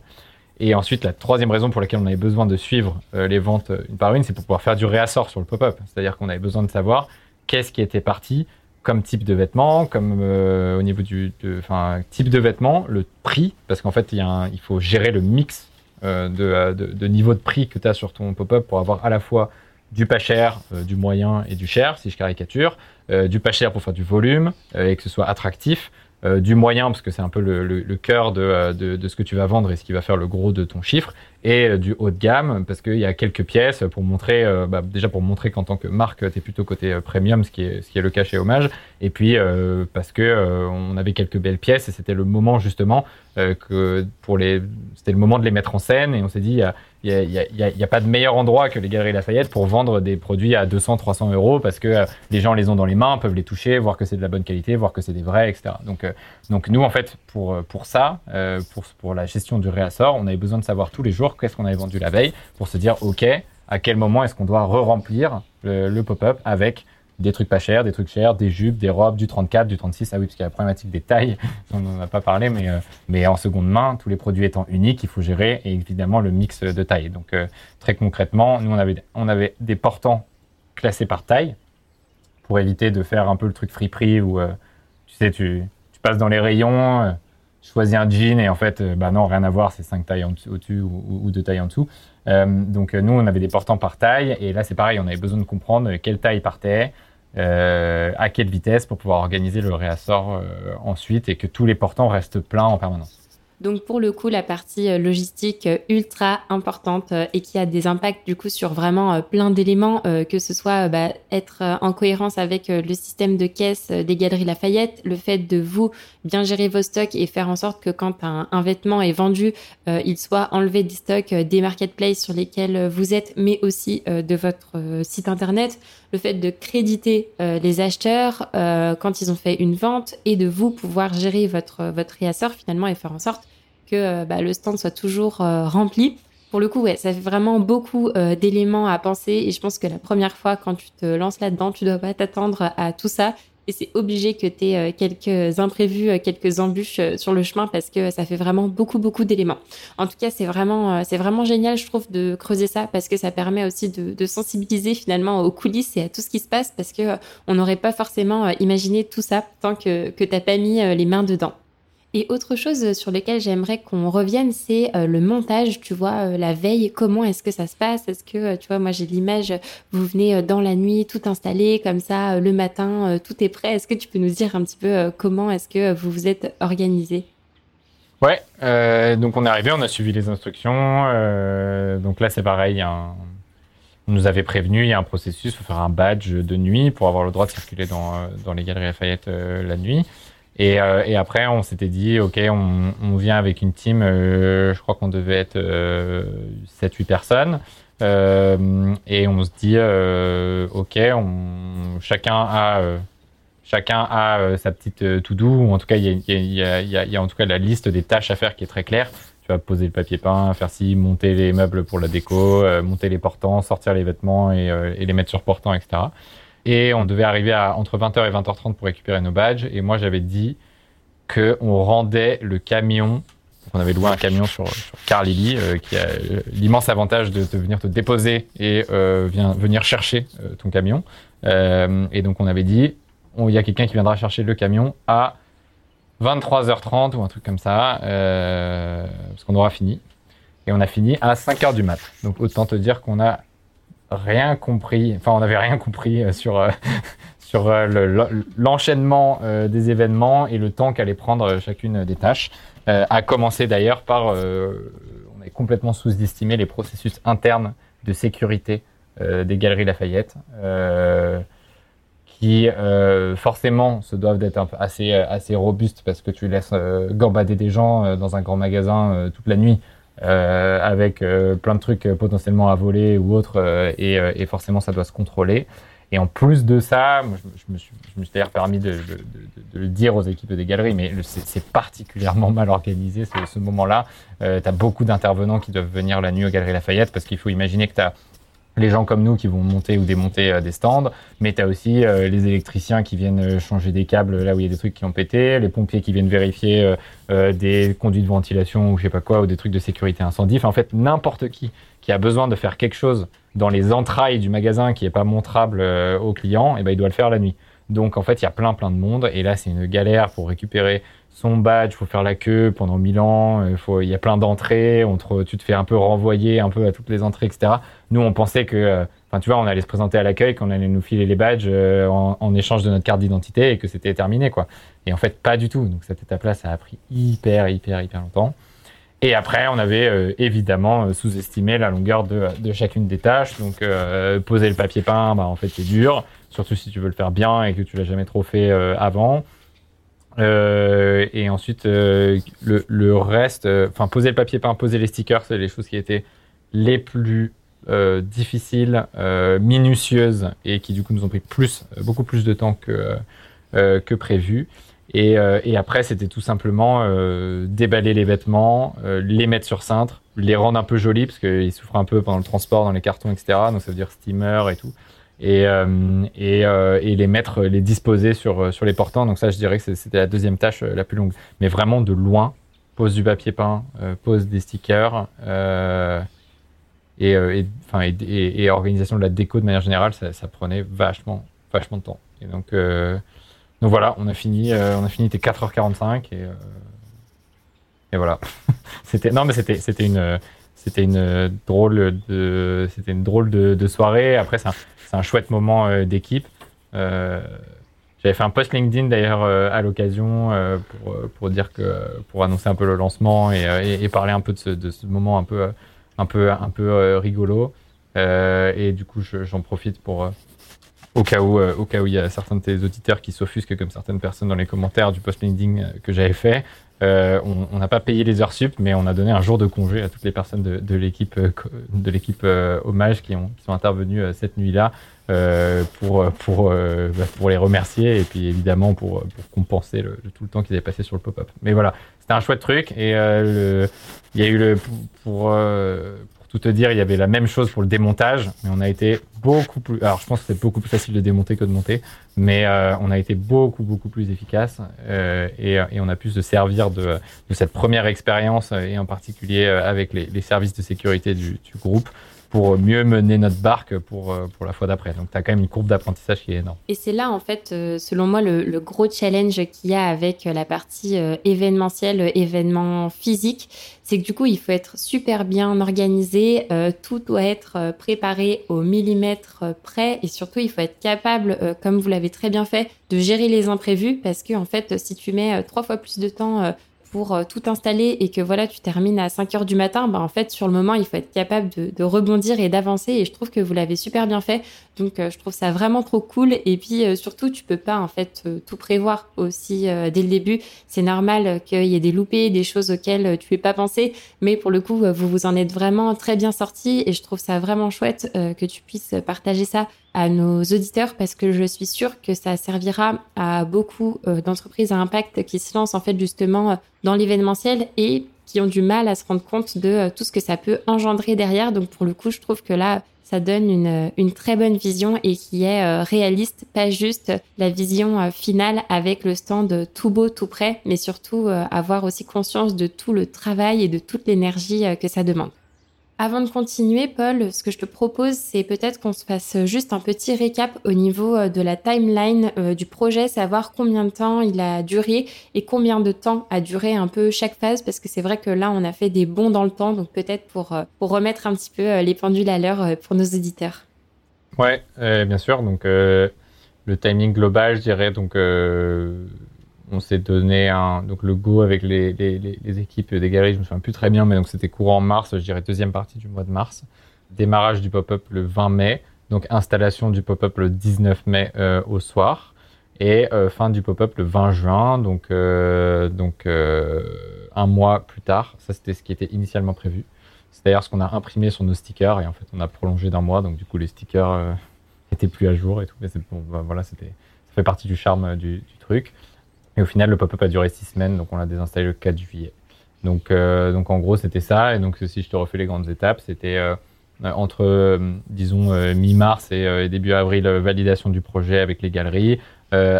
Et ensuite, la troisième raison pour laquelle on avait besoin de suivre les ventes une par une, c'est pour pouvoir faire du réassort sur le pop-up. C'est-à-dire qu'on avait besoin de savoir qu'est-ce qui était parti comme type de vêtements, comme au niveau du enfin, type de vêtements, le prix, parce qu'en fait, il, faut gérer le mix de, de, de, niveau de prix que tu as sur ton pop-up pour avoir à la fois du pas cher, du moyen et du cher, si je caricature, du pas cher pour faire du volume euh, et que ce soit attractif, euh, du moyen parce que c'est un peu le, cœur de, de, ce que tu vas vendre et ce qui va faire le gros de ton chiffre, et euh, du haut de gamme parce qu'il y a quelques pièces pour montrer, euh, bah, déjà pour montrer qu'en tant que marque, tu es plutôt côté euh, premium, ce qui est, ce qui est le cas chez Hommage, et puis parce que on avait quelques belles pièces et c'était le moment justement que pour les, c'était le moment de les mettre en scène et on s'est dit, y a, y a, pas de meilleur endroit que les Galeries Lafayette pour vendre des produits à 200, 300 euros parce que les gens les ont dans les mains, peuvent les toucher, voir que c'est de la bonne qualité, voir que c'est des vrais, etc. Donc, donc nous, en fait, pour, pour ça, pour, pour la gestion du réassort, on avait besoin de savoir tous les jours qu'est-ce qu'on avait vendu la veille, pour se dire, OK, à quel moment est-ce qu'on doit re-remplir le, pop-up avec des trucs pas chers, des trucs chers, des jupes, des robes, du 34, du 36. Ah oui, parce qu'il y a la problématique des tailles, on n'en a pas parlé, mais, euh, mais en seconde main, tous les produits étant uniques, il faut gérer et évidemment le mix de taille. Donc euh, très concrètement, nous, on avait, on avait des portants classés par taille pour éviter de faire un peu le truc friperie où euh, tu sais, tu, tu, passes dans les rayons, choisis un jean et en fait, bah non, rien à voir, c'est cinq tailles au-dessus ou, ou, deux tailles en dessous. Donc nous, on avait des portants par taille et là, c'est pareil, on avait besoin de comprendre quelle taille partait, euh, à quelle vitesse pour pouvoir organiser le réassort ensuite et que tous les portants restent pleins en permanence. Donc pour le coup, la partie euh, logistique euh, ultra importante euh, et qui a des impacts du coup sur vraiment plein d'éléments, que ce soit bah, être en cohérence avec le système de caisse des Galeries Lafayette, le fait de vous bien gérer vos stocks et faire en sorte que quand un vêtement est vendu, il soit enlevé des stocks des marketplaces sur lesquels vous êtes, mais aussi de votre site internet, le fait de créditer les acheteurs quand ils ont fait une vente et de vous pouvoir gérer votre votre réassort finalement et faire en sorte que euh, bah, le stand soit toujours euh, rempli. Pour le coup, ouais, ça fait vraiment beaucoup euh, d'éléments à penser et je pense que la première fois quand tu te lances là-dedans, tu dois pas t'attendre à tout ça et c'est obligé que tu aies quelques imprévus, quelques embûches sur le chemin parce que ça fait vraiment beaucoup beaucoup d'éléments. En tout cas, c'est vraiment c'est vraiment génial, je trouve, de creuser ça parce que ça permet aussi de, de, sensibiliser finalement aux coulisses et à tout ce qui se passe parce que on n'aurait pas forcément imaginé tout ça tant que que t'as pas mis les mains dedans. Et autre chose sur lequel j'aimerais qu'on revienne, c'est euh, le montage, tu vois, euh, la veille. Comment est-ce que ça se passe? Est-ce que, euh, tu vois, moi j'ai l'image, vous venez dans la nuit, tout installé, comme ça, le matin, tout est prêt. Est-ce que tu peux nous dire un petit peu comment est-ce que vous vous êtes organisé? Ouais, donc on est arrivé, on a suivi les instructions. donc là, c'est pareil, on nous avait prévenu, il y a un processus, il faut faire un badge de nuit pour avoir le droit de circuler dans, dans les galeries Lafayette la nuit. Et, euh, et, après, on s'était dit, OK, on, on, vient avec une team, euh, je crois qu'on devait être euh, 7-8 personnes. Euh, et on se dit, euh, OK, on, chacun a, chacun a sa petite to-do, ou en tout cas, il y a, y, y, y a, en tout cas la liste des tâches à faire qui est très claire. Tu vas poser le papier peint, faire ci, monter les meubles pour la déco, monter les portants, sortir les vêtements et, et les mettre sur portants, etc. Et on devait arriver entre 20h et 20h30 pour récupérer nos badges. Et moi, j'avais dit qu'on rendait le camion on avait loué un camion sur, sur Lily qui a l'immense avantage de, venir te déposer et vient, venir chercher ton camion. et donc on avait dit, il y a quelqu'un qui viendra chercher le camion à 23h30 ou un truc comme ça, parce qu'on aura fini. Et on a fini à 5h du mat. Donc autant te dire qu'on a rien compris, enfin on n'avait rien compris sur, sur l'enchaînement des événements et le temps qu'allait prendre chacune des tâches. Euh, a commencé d'ailleurs par, euh, on avait complètement sous-estimé les processus internes de sécurité euh, des galeries Lafayette, qui forcément se doivent d'être assez, assez robustes parce que tu laisses gambader des gens dans un grand magasin toute la nuit. Avec plein de trucs potentiellement à voler ou autre, et, et, forcément ça doit se contrôler. Et en plus de ça, je, me suis, d'ailleurs permis de, le dire aux équipes des galeries, mais c'est particulièrement mal organisé ce, moment-là. Euh, tu as beaucoup d'intervenants qui doivent venir la nuit aux Galeries Lafayette parce qu'il faut imaginer que tu as les gens comme nous qui vont monter ou démonter euh, des stands, mais tu as aussi euh, les électriciens qui viennent euh, changer des câbles là où il y a des trucs qui ont pété, les pompiers qui viennent vérifier des conduits de ventilation ou je sais pas quoi, ou des trucs de sécurité incendie. En fait, n'importe qui qui a besoin de faire quelque chose dans les entrailles du magasin qui est pas montrable aux clients, et eh ben, il doit le faire la nuit. Donc en fait, il y a plein plein de monde et là c'est une galère pour récupérer son badge, il faut faire la queue pendant mille ans, il, faut, il y a plein d'entrées, tu te fais un peu renvoyer un peu à toutes les entrées, etc. Nous, on pensait que, euh, enfin, tu vois, on allait se présenter à l'accueil, qu'on allait nous filer les badges euh, en, échange de notre carte d'identité et que c'était terminé, quoi. Et en fait, pas du tout. Donc cette étape-là, ça a pris hyper, hyper, hyper longtemps. Et après, on avait euh, évidemment sous-estimé la longueur de, chacune des tâches. Donc, poser le papier peint, bah, en fait, c'est dur, surtout si tu veux le faire bien et que tu l'as jamais trop fait avant. Et ensuite, le, le, reste, enfin, poser le papier peint, poser les stickers, c'est les choses qui étaient les plus euh, difficiles, euh, minutieuses et qui du coup nous ont pris plus, euh, beaucoup plus de temps que, que prévu. Et, et après, c'était tout simplement déballer les vêtements, les mettre sur cintre, les rendre un peu jolis parce qu'ils souffrent un peu pendant le transport dans les cartons, etc. Donc ça veut dire steamer et tout. Et, et, et, les mettre, les disposer sur, sur les portants. Donc ça, je dirais que c'était la deuxième tâche la plus longue. Mais vraiment de loin, pose du papier peint, pose des stickers. Euh, et, organisation de la déco de manière générale, ça, prenait vachement, vachement de temps. Donc, euh, voilà, on a fini, euh, on a fini, était 4h45 et, et voilà. non, mais c'était, une, c'était une drôle de, une drôle de, soirée. Après, c'est un, c'est un chouette moment d'équipe. J'avais fait un post LinkedIn d'ailleurs à l'occasion pour, pour dire que pour annoncer un peu le lancement et, parler un peu de ce, de ce moment un peu un peu, un peu euh, rigolo. Euh, et du coup, j'en profite pour euh, au cas où, au cas où il y a certains de tes auditeurs qui s'offusquent comme certaines personnes dans les commentaires du post LinkedIn que j'avais fait. On n'a pas payé les heures sup, mais on a donné un jour de congé à toutes les personnes de, l'équipe de l'équipe hommage qui, ont, sont intervenues cette nuit-là bah, pour les remercier et puis évidemment pour, compenser le, tout le temps qu'ils avaient passé sur le pop-up. Mais voilà, c'était un chouette truc et il y a eu le euh, tout te dire, il y avait la même chose pour le démontage, mais on a été beaucoup plus. Alors, je pense que c'est beaucoup plus facile de démonter que de monter, mais euh, on a été beaucoup beaucoup plus efficace euh, et, et, on a pu se servir de, de cette première expérience et en particulier avec les, les services de sécurité du, du groupe pour mieux mener notre barque pour, euh, pour la fois d'après. Donc, tu as quand même une courbe d'apprentissage qui est énorme. Et c'est là, en fait, euh, selon moi, le, gros challenge qu'il y a avec la partie euh, événementielle, événement physique, c'est que du coup, il faut être super bien organisé, tout doit être préparé au millimètre près et surtout, il faut être capable, comme vous l'avez très bien fait, de gérer les imprévus parce que, en fait, si tu mets trois fois plus de temps pour euh, tout installer et que voilà, tu termines à 5 heures du matin, bah, en fait, sur le moment, il faut être capable de, rebondir et d'avancer. Et je trouve que vous l'avez super bien fait. Donc, euh, je trouve ça vraiment trop cool. Et puis, euh, surtout, tu peux pas, en fait, tout prévoir aussi dès le début. C'est normal qu'il y ait des loupés, des choses auxquelles tu n'aies pas pensé. Mais pour le coup, vous vous en êtes vraiment très bien sorti. Et je trouve ça vraiment chouette que tu puisses partager ça à nos auditeurs parce que je suis sûre que ça servira à beaucoup euh, d'entreprises à impact qui se lancent en fait justement euh, dans l'événementiel et qui ont du mal à se rendre compte de tout ce que ça peut engendrer derrière. Donc pour le coup, je trouve que là, ça donne une, une très bonne vision et qui est réaliste, pas juste la vision finale avec le stand tout beau, tout prêt, mais surtout avoir aussi conscience de tout le travail et de toute l'énergie que ça demande. Avant de continuer, Paul, ce que je te propose, c'est peut-être qu'on se fasse juste un petit récap au niveau euh, de la timeline euh, du projet, savoir combien de temps il a duré et combien de temps a duré un peu chaque phase, parce que c'est vrai que là, on a fait des bons dans le temps, donc peut-être pour, euh, pour remettre un petit peu les pendules à l'heure pour nos auditeurs. Ouais, bien sûr. Donc, le timing global, je dirais, donc on s'est donné un, donc le go avec les, les, les, équipes des galeries, je me souviens plus très bien, mais donc c'était courant mars, je dirais deuxième partie du mois de mars. Démarrage du pop-up le 20 mai, donc installation du pop-up le 19 mai euh, au soir, et euh, fin du pop-up le 20 juin, donc, euh, donc un mois plus tard. Ça, c'était ce qui était initialement prévu. C'est d'ailleurs ce qu'on a imprimé sur nos stickers, et en fait, on a prolongé d'un mois, donc du coup, les stickers étaient plus à jour et tout. Mais bon, bah, voilà, c'était, ça fait partie du charme du, du truc. Et au final, le pop-up a duré six semaines, donc on l'a désinstallé le 4 juillet. Donc, euh, donc en gros, c'était ça. Et donc, si je te refais les grandes étapes, c'était euh, entre, euh, disons, mi-mars et début avril, validation du projet avec les galeries.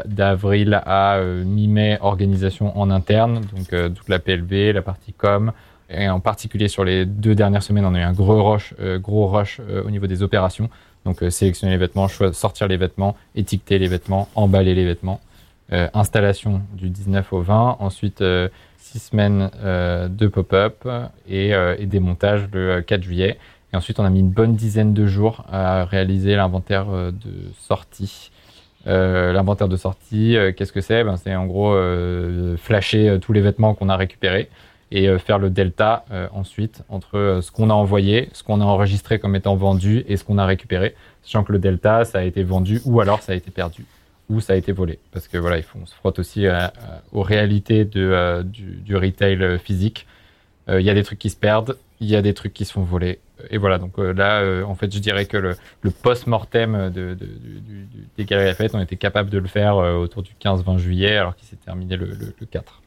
D'avril à mi-mai, organisation en interne, donc toute la PLV, la partie com. Et en particulier sur les deux dernières semaines, on a eu un gros rush, gros rush au niveau des opérations. Donc sélectionner les vêtements, sortir les vêtements, étiqueter les vêtements, emballer les vêtements. Euh, installation du 19 au 20, ensuite euh, six semaines euh, de pop-up et, et, démontage le 4 juillet. Et ensuite, on a mis une bonne dizaine de jours à réaliser l'inventaire de sortie. l'inventaire de sortie, qu'est-ce que c'est? Ben, C'est en gros flasher tous les vêtements qu'on a récupérés et faire le delta ensuite entre ce qu'on a envoyé, ce qu'on a enregistré comme étant vendu et ce qu'on a récupéré, sachant que le delta, ça a été vendu ou alors ça a été perdu où ça a été volé. Parce que voilà, on se frotte aussi euh, euh, aux réalités de, euh, du, retail physique. Il y a des trucs qui se perdent, il y a des trucs qui se font voler. Et voilà, donc là, en fait, je dirais que le, post-mortem de, des Galeries Lafayette, on était capable de le faire autour du 15-20 juillet, alors qu'il s'est terminé le, 4.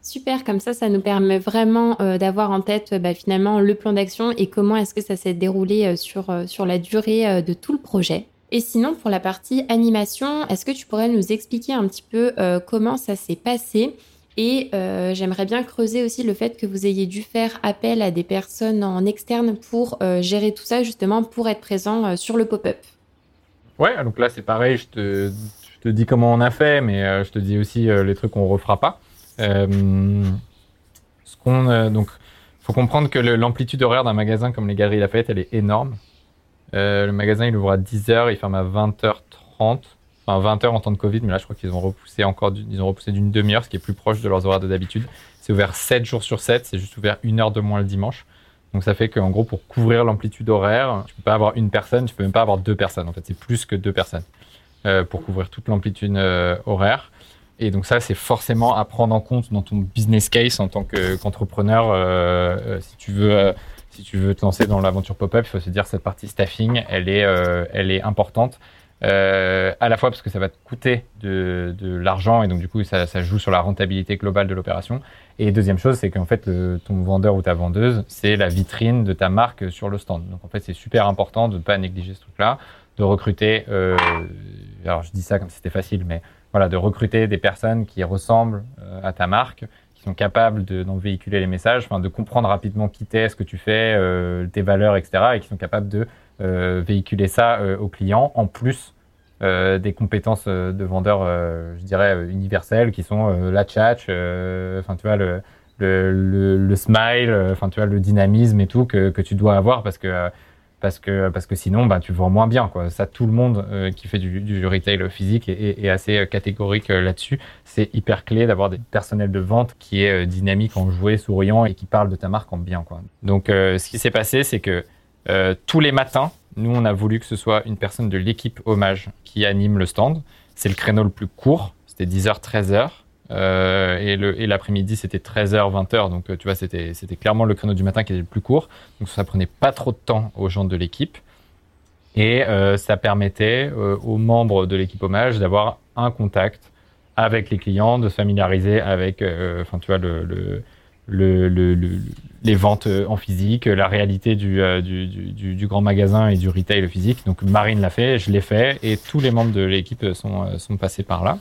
Super, comme ça, ça nous permet vraiment d'avoir en tête bah, finalement le plan d'action et comment est-ce que ça s'est déroulé sur, sur la durée de tout le projet. Et sinon, pour la partie animation, est-ce que tu pourrais nous expliquer un petit peu euh, comment ça s'est passé? Et euh, j'aimerais bien creuser aussi le fait que vous ayez dû faire appel à des personnes en externe pour euh, gérer tout ça, justement, pour être présent sur le pop-up. Ouais, donc là c'est pareil, je te, dis comment on a fait, mais je te dis aussi les trucs qu'on refera pas. ce qu'on, donc, faut comprendre que l'amplitude horaire d'un magasin comme les Galeries Lafayette, elle est énorme. Euh, le magasin, il ouvre à 10h, il ferme à 20h30. Enfin, 20h en temps de Covid, mais là, je crois qu'ils ont repoussé encore, ils ont repoussé d'une demi-heure, ce qui est plus proche de leurs horaires de d'habitude. C'est ouvert 7 jours sur 7, c'est juste ouvert une heure de moins le dimanche. Donc ça fait qu'en gros, pour couvrir l'amplitude horaire, tu peux pas avoir une personne, tu peux même pas avoir deux personnes. En fait, c'est plus que deux personnes euh, pour couvrir toute l'amplitude euh, horaire. Et donc ça, c'est forcément à prendre en compte dans ton business case en tant qu'entrepreneur. Si tu veux si tu veux te lancer dans l'aventure pop-up, il faut se dire cette partie staffing, elle est, euh, elle est importante. Euh, à la fois parce que ça va te coûter de, l'argent et donc du coup ça, joue sur la rentabilité globale de l'opération. Et deuxième chose, c'est qu'en fait ton vendeur ou ta vendeuse, c'est la vitrine de ta marque sur le stand. Donc en fait c'est super important de ne pas négliger ce truc-là, de recruter. Euh, alors je dis ça comme si c'était facile, mais voilà, de recruter des personnes qui ressemblent à ta marque, qui sont capables d'en véhiculer les messages, de comprendre rapidement qui t'es, ce que tu fais, euh, tes valeurs, etc. et qui sont capables de euh, véhiculer ça euh, aux clients, en plus des compétences de vendeurs, je dirais, universelles, qui sont la vois, le, le, le, smile, enfin, le dynamisme et tout que, que tu dois avoir parce que parce que, parce que sinon, bah, tu vends moins bien. Quoi. Ça, tout le monde euh, qui fait du, retail physique est, assez euh, catégorique euh, là-dessus. C'est hyper clé d'avoir des personnels de vente qui est dynamique, enjoué, souriant et qui parle de ta marque en bien. Quoi. Donc, ce qui s'est passé, c'est que tous les matins, nous, on a voulu que ce soit une personne de l'équipe Hommage qui anime le stand. C'est le créneau le plus court, c'était 10h, 13h. Euh, et l'après-midi, c'était 13h, 20h. Donc, euh, tu vois, c'était clairement le créneau du matin qui était le plus court. Donc, ça prenait pas trop de temps aux gens de l'équipe. Et euh, ça permettait aux membres de l'équipe hommage d'avoir un contact avec les clients, de se familiariser avec, les ventes en physique, la réalité du, grand magasin et du retail physique. Donc Marine l'a fait, je l'ai fait, et tous les membres de l'équipe sont passés par là.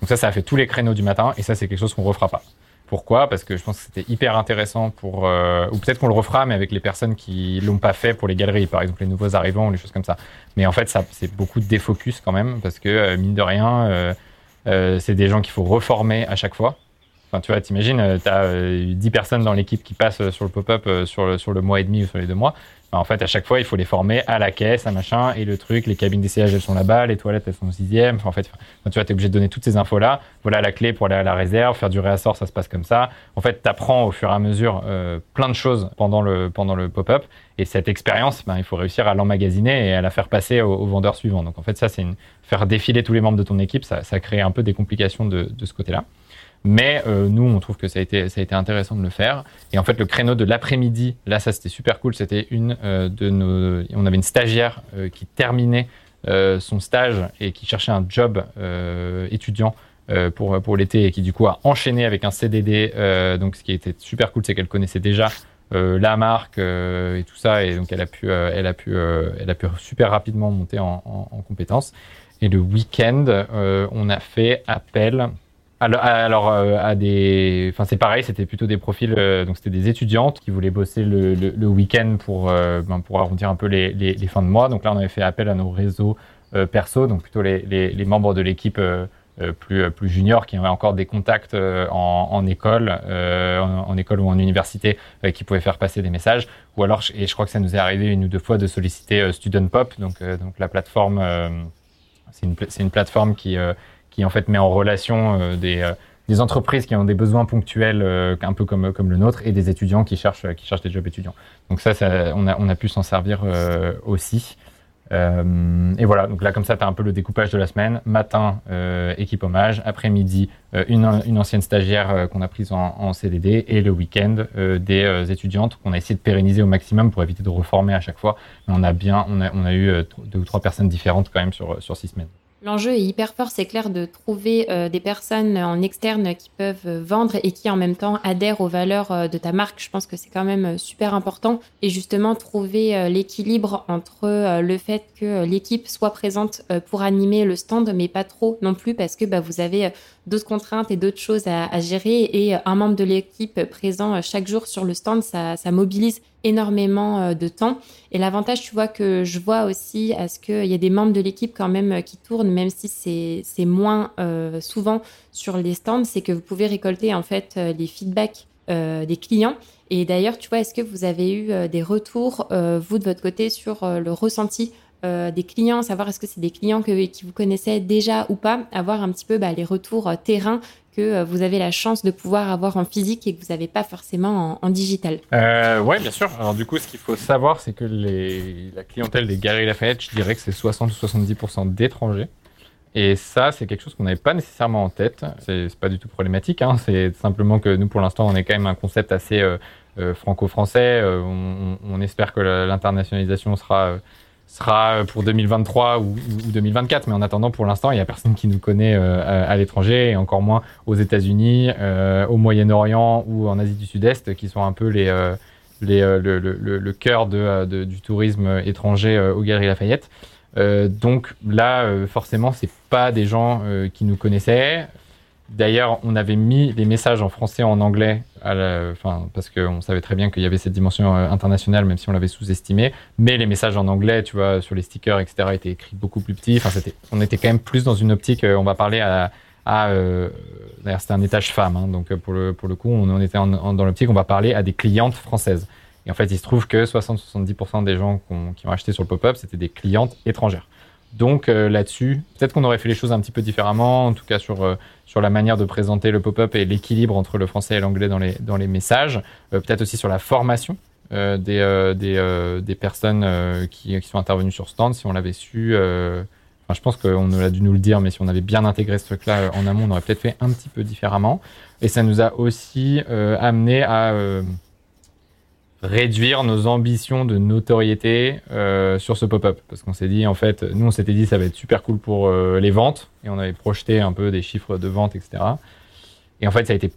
Donc ça, ça a fait tous les créneaux du matin, et ça, c'est quelque chose qu'on refera pas. Pourquoi? Parce que je pense que c'était hyper intéressant pour, euh, ou peut-être qu'on le refera, mais avec les personnes qui l'ont pas fait pour les galeries, par exemple les nouveaux arrivants ou les choses comme ça. Mais en fait, ça, c'est beaucoup de défocus quand même, parce que euh, mine de rien, euh, c'est des gens qu'il faut reformer à chaque fois. Enfin, tu vois, t'imagines, tu as 10 personnes dans l'équipe qui passent sur le pop-up sur le, sur le mois et demi ou sur les deux mois en fait, à chaque fois, il faut les former à la caisse, à machin, et le truc, les cabines d'essayage, elles sont là-bas, les toilettes, elles sont au sixième. En fait, tu vois, es obligé de donner toutes ces infos-là. Voilà la clé pour aller à la réserve, faire du réassort, ça se passe comme ça. En fait, tu apprends au fur et à mesure euh, plein de choses pendant le, pendant le pop-up. Et cette expérience, ben, il faut réussir à l'emmagasiner et à la faire passer aux, vendeurs suivants. Donc, en fait, ça, c'est faire défiler tous les membres de ton équipe, ça, ça crée un peu des complications de, de ce côté-là. Mais euh, nous, on trouve que ça a, été, intéressant de le faire. Et en fait, le créneau de l'après-midi, là, ça c'était super cool. C'était une euh, de nos. On avait une stagiaire euh, qui terminait son stage et qui cherchait un job étudiant pour, pour l'été et qui du coup a enchaîné avec un CDD. donc, ce qui était super cool, c'est qu'elle connaissait déjà la marque et tout ça. Et donc, elle a pu, elle a pu, elle a pu super rapidement monter en compétences. Et le week-end, on a fait appel alors, euh, à des, enfin c'est pareil, c'était plutôt des profils, euh, donc c'était des étudiantes qui voulaient bosser le, le, week-end pour, euh, ben, pour arrondir un peu les, les, les, fins de mois. Donc là, on avait fait appel à nos réseaux perso, donc plutôt les, les membres de l'équipe plus, plus juniors qui avaient encore des contacts en, en, école, en, école ou en université, qui pouvaient faire passer des messages. Ou alors, et je crois que ça nous est arrivé une ou deux fois de solliciter Student Pop, donc, donc la plateforme, c'est une, une plateforme qui qui en fait met en relation euh, des, euh, des entreprises qui ont des besoins ponctuels, euh, un peu comme, comme le nôtre, et des étudiants qui cherchent, qui cherchent des jobs étudiants. Donc ça, ça on, a, on a pu s'en servir aussi. Et voilà, donc là comme ça, tu as un peu le découpage de la semaine. Matin, équipe hommage. Après-midi, une, une, ancienne stagiaire qu'on a prise en, en, CDD. Et le week-end, des étudiantes qu'on a essayé de pérenniser au maximum pour éviter de reformer à chaque fois. Mais on a bien, on a, on a eu deux ou trois personnes différentes quand même sur, sur six semaines. L'enjeu est hyper fort, c'est clair de trouver euh, des personnes en externe qui peuvent euh, vendre et qui en même temps adhèrent aux valeurs euh, de ta marque. Je pense que c'est quand même super important. Et justement, trouver l'équilibre entre le fait que l'équipe soit présente pour animer le stand, mais pas trop non plus parce que bah, vous avez d'autres contraintes et d'autres choses à, à, gérer. Et un membre de l'équipe présent chaque jour sur le stand, ça, ça mobilise énormément euh, de temps. Et l'avantage, tu vois, que je vois aussi à ce qu'il y a des membres de l'équipe quand même euh, qui tournent, même si c'est moins euh, souvent sur les stands, c'est que vous pouvez récolter en fait les feedbacks des clients. Et d'ailleurs, tu vois, est-ce que vous avez eu des retours, vous de votre côté, sur le ressenti des clients, savoir est-ce que c'est des clients que, qui vous connaissaient déjà ou pas, avoir un petit peu bah, les retours terrain euh, vous avez la chance de pouvoir avoir en physique et que vous n'avez pas forcément en, digital euh, Oui, bien sûr. Alors du coup, ce qu'il faut savoir, c'est que la clientèle des Galeries Lafayette, je dirais que c'est 60 ou 70% d'étrangers. Et ça, c'est quelque chose qu'on n'avait pas nécessairement en tête. C'est pas du tout problématique. Hein. C'est simplement que nous, pour l'instant, on est quand même un concept assez euh, franco-français. On, on, espère que l'internationalisation sera sera pour 2023 ou, 2024. Mais en attendant, pour l'instant, il n'y a personne qui nous connaît euh, à, l'étranger et encore moins aux États-Unis, euh, au Moyen-Orient ou en Asie du Sud-Est, qui sont un peu les, euh, les le, cœur de, du tourisme étranger aux Galeries Lafayette. donc là, forcément, c'est pas des gens qui nous connaissaient. D'ailleurs, on avait mis les messages en français et en anglais, à la, enfin, parce qu'on savait très bien qu'il y avait cette dimension euh, internationale, même si on l'avait sous-estimé. Mais les messages en anglais, tu vois, sur les stickers, etc., étaient écrits beaucoup plus petits. Enfin, c'était, on était quand même plus dans une optique. Euh, on va parler à, à euh, d'ailleurs, c'était un étage femme, hein, donc pour le pour le coup, on, était dans l'optique. On va parler à des clientes françaises. Et en fait, il se trouve que 60-70% des gens qui ont acheté sur le pop-up, c'était des clientes étrangères. Donc euh, là-dessus, peut-être qu'on aurait fait les choses un petit peu différemment, en tout cas sur, euh, sur la manière de présenter le pop-up et l'équilibre entre le français et l'anglais dans les, dans les messages. Euh, peut-être aussi sur la formation des, des, des, personnes qui, qui, sont intervenues sur stand. Si on l'avait su, enfin, je pense qu'on a dû nous le dire, mais si on avait bien intégré ce truc-là en amont, on aurait peut-être fait un petit peu différemment. Et ça nous a aussi amené à réduire nos ambitions de notoriété euh, sur ce pop-up. Parce qu'on s'est dit, en fait, nous, on s'était dit, ça va être super cool pour euh, les ventes. Et on avait projeté un peu des chiffres de vente, etc. Et en fait, ça a été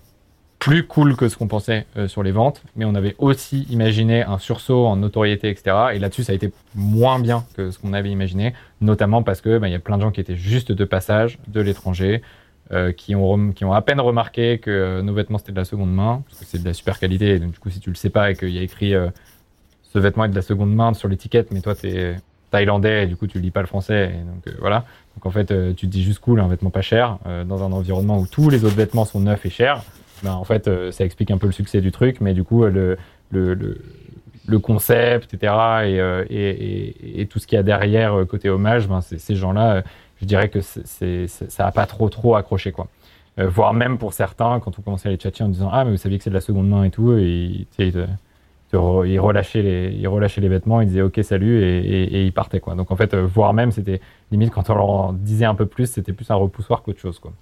plus cool que ce qu'on pensait euh, sur les ventes, mais on avait aussi imaginé un sursaut en notoriété, etc. Et là-dessus, ça a été moins bien que ce qu'on avait imaginé, notamment parce que bah, y a plein de gens qui étaient juste de passage de l'étranger, euh, qui, ont à peine remarqué que euh, nos vêtements c'était de la seconde main, parce que c'est de la super qualité. Donc, du coup, si tu le sais pas et qu'il y a écrit ce vêtement est de la seconde main sur l'étiquette, mais toi, tu es thaïlandais et du coup, tu lis pas le français. Donc, voilà. Donc, en fait, tu te dis juste cool, un vêtement pas cher, dans un environnement où tous les autres vêtements sont neufs et chers. Ben, en fait, euh, ça explique un peu le succès du truc, mais du coup, le, le, le, concept, etc., euh, et, et, et, tout ce qu'il y a derrière euh, côté hommage, ben, ces gens-là, je dirais que ça n'a pas trop, trop accroché, quoi. voire même pour certains, quand on commençait à les chatter en disant Ah, mais vous saviez que c'est de la seconde main et tout, et ils, ils, relâchaient les, ils relâchaient les vêtements, ils disaient Ok, salut, et, ils partaient, quoi. Donc en fait, voire même, c'était limite quand on leur disait un peu plus, c'était plus un repoussoir qu'autre chose, quoi.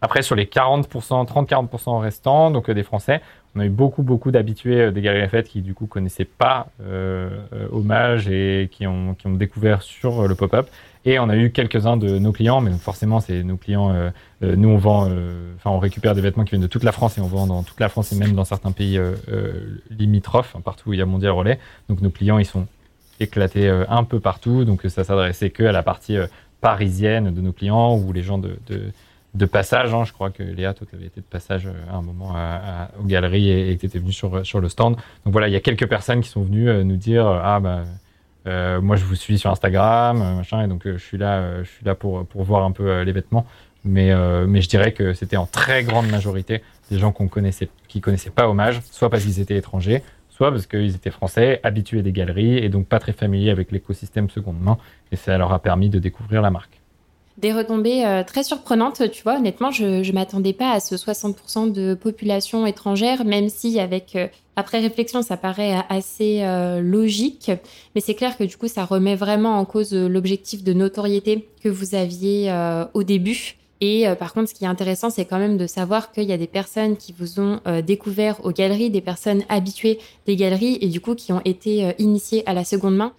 Après, sur les 40%, 30-40% restants, donc euh, des Français, on a eu beaucoup, beaucoup d'habitués euh, des Galeries Lafayette qui, du coup, connaissaient pas euh, euh, Hommage et qui ont découvert sur le pop-up. Et on a eu quelques-uns de nos clients, mais forcément, c'est nos clients. Euh, nous, on vend, enfin, on récupère des vêtements qui viennent de toute la France et on vend dans toute la France et même dans certains pays limitrophes, partout où il y a Mondial Relais. Donc, nos clients, ils sont éclatés un peu partout. Donc, ça s'adressait que à la partie parisienne de nos clients ou les gens de, passage. Hein. Je crois que Léa, toi, tu avais été de passage euh, à un moment à, aux galeries et, que tu étais venu sur, sur le stand. Donc voilà, il y a quelques personnes qui sont venues euh, nous dire Ah, bah, euh, moi, je vous suis sur Instagram, machin, et donc je suis là, je suis là pour, pour voir un peu les vêtements. Mais, mais je dirais que c'était en très grande majorité des gens qu'on connaissait, qui connaissaient pas Hommage, soit parce qu'ils étaient étrangers, soit parce qu'ils étaient français, habitués des galeries et donc pas très familiers avec l'écosystème seconde main. Et ça leur a permis de découvrir la marque des retombées euh, très surprenantes, tu vois. Honnêtement, je ne m'attendais pas à ce 60% de population étrangère, même si avec euh, après réflexion, ça paraît assez euh, logique. Mais c'est clair que du coup, ça remet vraiment en cause l'objectif de notoriété que vous aviez au début. Et par contre, ce qui est intéressant, c'est quand même de savoir qu'il y a des personnes qui vous ont découvert aux galeries, des personnes habituées des galeries et du coup qui ont été initiées à la seconde main.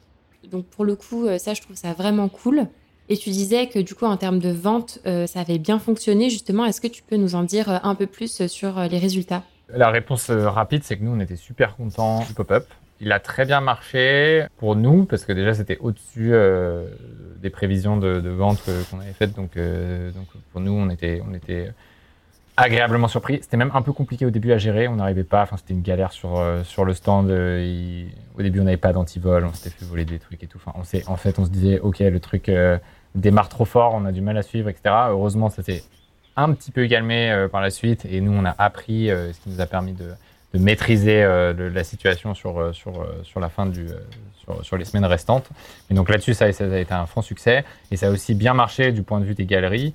Donc pour le coup, ça, je trouve ça vraiment cool. Et tu disais que du coup, en termes de vente, euh, ça avait bien fonctionné. Justement, est-ce que tu peux nous en dire euh, un peu plus sur euh, les résultats? La réponse rapide, c'est que nous, on était super contents du pop-up. Il a très bien marché pour nous parce que déjà, c'était au-dessus des prévisions de, de vente qu'on avait faites. Donc, donc, pour nous, on était, on était agréablement surpris. C'était même un peu compliqué au début à gérer. On n'arrivait pas. Enfin, c'était une galère sur sur le stand. Au début, on n'avait pas d'antivol. On s'était fait voler des trucs et tout. Enfin, on en fait, on se disait, ok, le truc démarre trop fort, on a du mal à suivre, etc. Heureusement, ça s'est un petit peu calmé euh, par la suite et nous, on a appris, euh, ce qui nous a permis de, maîtriser euh, la situation sur, sur, sur la fin du, sur, les semaines restantes. Et donc là-dessus, ça, a été un franc succès et ça a aussi bien marché du point de vue des galeries.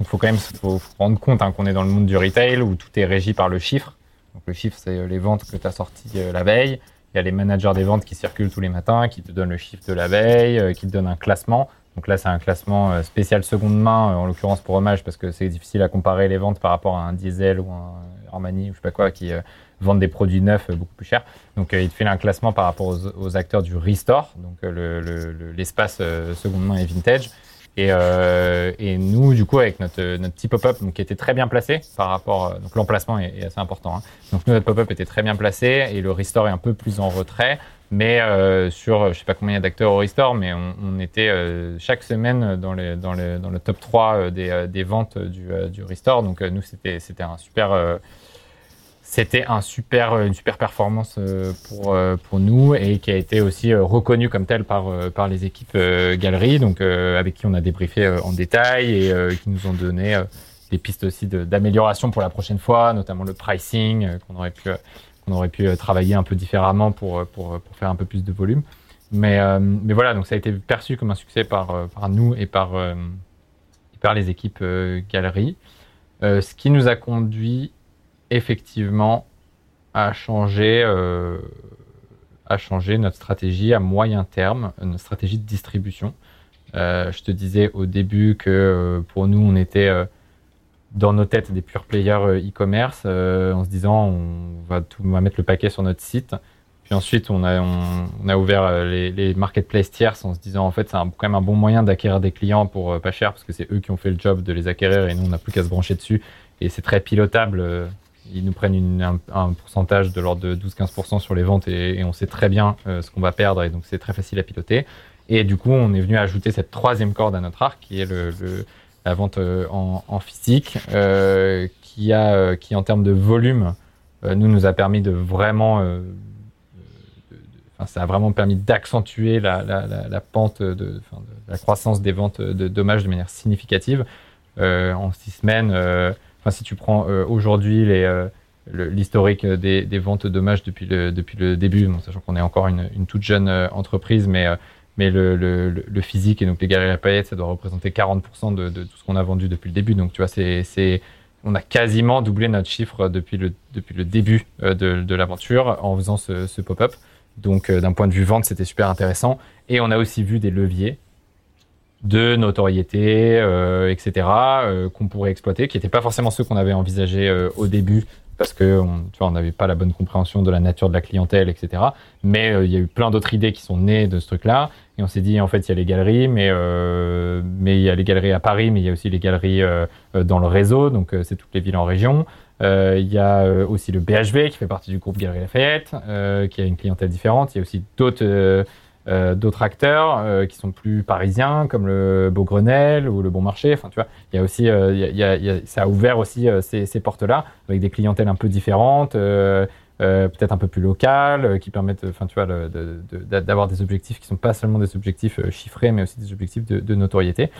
Il faut quand même faut, rendre compte hein, qu'on est dans le monde du retail où tout est régi par le chiffre. Donc le chiffre, c'est les ventes que tu as sorties la veille. Il y a les managers des ventes qui circulent tous les matins, qui te donnent le chiffre de la veille, qui te donnent un classement. Donc là, c'est un classement euh, spécial seconde main, euh, en l'occurrence pour Hommage, parce que c'est difficile à comparer les ventes par rapport à un Diesel ou un Armani ou je sais pas quoi, qui euh, vendent des produits neufs beaucoup plus chers. Donc il te fait un classement par rapport aux, acteurs du Restore, donc l'espace seconde main et vintage. Et, nous, du coup, avec notre, notre petit pop-up, qui était très bien placé par rapport, donc l'emplacement est, assez important. Hein. Donc nous, notre pop-up était très bien placé et le Restore est un peu plus en retrait. Mais euh, sur, je sais pas combien d'acteurs au Restore, mais on, était euh, chaque semaine dans, les, dans, les, dans, le top 3 euh, des, des ventes du, du Restore. Donc nous, c'était, c'était un super, c'était un super, une super performance pour, pour nous et qui a été aussi reconnue comme telle par, par les équipes galeries, donc avec qui on a débriefé en détail et qui nous ont donné des pistes aussi d'amélioration pour la prochaine fois, notamment le pricing qu'on aurait pu on aurait pu euh, travailler un peu différemment pour, euh, pour, pour faire un peu plus de volume. Mais, euh, mais voilà, donc ça a été perçu comme un succès par, par nous et par, par les équipes galeries. ce qui nous a conduit effectivement à changer, à changer notre stratégie à moyen terme, notre stratégie de distribution. je te disais au début que pour nous, on était dans nos têtes des pure players euh, e-commerce euh, en se disant on va, tout, on va mettre le paquet sur notre site. Puis ensuite, on a, on, a ouvert euh, les, les marketplaces tierces en se disant en fait c'est quand même un bon moyen d'acquérir des clients pour pas cher parce que c'est eux qui ont fait le job de les acquérir et nous on n'a plus qu'à se brancher dessus et c'est très pilotable ils nous prennent un, pourcentage de l'ordre de 12-15% sur les ventes et, on sait très bien ce qu'on va perdre et donc c'est très facile à piloter. Et du coup, on est venu ajouter cette troisième corde à notre arc qui est le, la vente en, physique, qui, a, qui en termes de volume, nous nous a permis de vraiment ça a vraiment permis d'accentuer la, pente de, la croissance des ventes de dommages de manière significative. Euh, en six semaines, euh, enfin, si tu prends euh, aujourd'hui l'historique des, ventes de dommages depuis le, depuis le début, sachant qu'on est encore une, toute jeune entreprise, mais, mais le, physique et donc les galeries paillettes, ça doit représenter 40% de, tout ce qu'on a vendu depuis le début. Donc tu vois, c'est, on a quasiment doublé notre chiffre depuis le, depuis le début de, l'aventure en faisant ce pop-up. Donc, euh, d'un point de vue vente, c'était super intéressant. Et on a aussi vu des leviers de notoriété, euh, etc., euh, qu'on pourrait exploiter, qui n'étaient pas forcément ceux qu'on avait envisagés au début, parce que tu vois, on n'avait pas la bonne compréhension de la nature de la clientèle, etc. Mais il y a eu plein d'autres idées qui sont nées de ce truc-là. Et on s'est dit, en fait, il y a les galeries, mais mais il y a les galeries à Paris, mais il y a aussi les galeries dans le réseau, donc c'est toutes les villes en région. Euh, il y a euh, aussi le BHV qui fait partie du groupe Galerie Lafayette, euh, qui a une clientèle différente. Il y a aussi d'autres acteurs qui sont plus parisiens, comme le Beau Grenelle ou le Bon Marché. Enfin, tu vois, y a aussi, ça a ouvert aussi ces, portes-là avec des clientèles un peu différentes, peut-être un peu plus locales, qui permettent, enfin, tu vois, d'avoir des objectifs qui sont pas seulement des objectifs chiffrés, mais aussi des objectifs de, de notoriété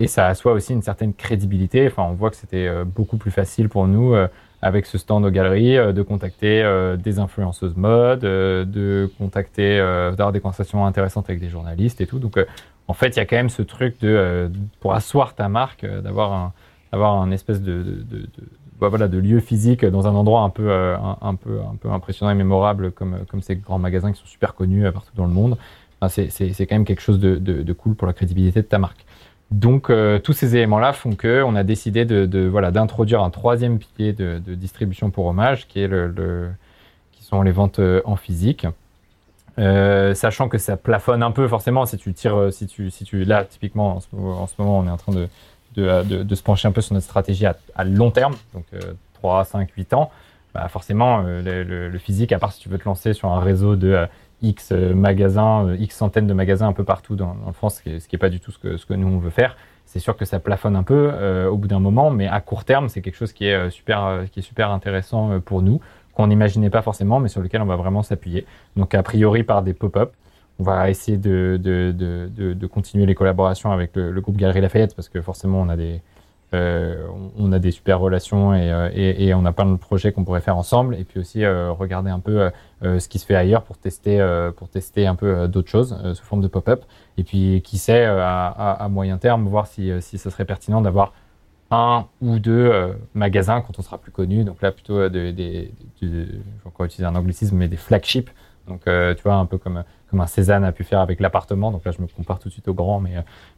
et ça assoit aussi une certaine crédibilité. Enfin, on voit que c'était euh, beaucoup plus facile pour nous euh, avec ce stand aux galeries euh, de contacter des influenceuses mode, de contacter, d'avoir des conversations intéressantes avec des journalistes et tout. Donc, en fait, il y a quand même ce truc de pour asseoir ta marque, d'avoir un, d'avoir un espèce de, de, de, bah, voilà, de lieu physique dans un endroit un peu, un, peu, un peu impressionnant et mémorable comme, comme ces grands magasins qui sont super connus partout dans le monde. c'est, quand même quelque chose de, de cool pour la crédibilité de ta marque. Donc euh, tous ces éléments-là font que on a décidé de, voilà d'introduire un troisième pilier de, distribution pour hommage, qui est le, qui sont les ventes euh, en physique. Euh, sachant que ça plafonne un peu forcément si tu tires si tu si tu là typiquement en ce, moment on est en train de de, se pencher un peu sur notre stratégie à, long terme donc 3, 5, 8 ans bah forcément le, le, physique à part si tu veux te lancer sur un réseau de X euh, magasins, euh, X centaines de magasins un peu partout dans, France, ce qui n'est pas du tout ce que, nous on veut faire. C'est sûr que ça plafonne un peu euh, au bout d'un moment, mais à court terme, c'est quelque chose qui est super, qui est super intéressant pour nous, qu'on n'imaginait pas forcément, mais sur lequel on va vraiment s'appuyer. Donc a priori par des pop-up. On va essayer de, de, de, de, continuer les collaborations avec le, groupe Galerie Lafayette parce que forcément on a des, euh, on a des super relations euh, et, et, on a plein de projets qu'on pourrait faire ensemble. Et puis aussi euh, regarder un peu ce qui se fait ailleurs pour tester, pour tester un peu d'autres choses sous forme de pop-up. Et puis qui sait, à, moyen terme, voir si, si ce serait pertinent d'avoir un ou deux magasins quand on sera plus connu. Donc là, plutôt des, je vais utiliser un anglicisme, mais des flagships. Donc tu vois, un peu comme comme un Cézanne a pu faire avec l'appartement. Donc là, je me compare tout de suite au grand, mais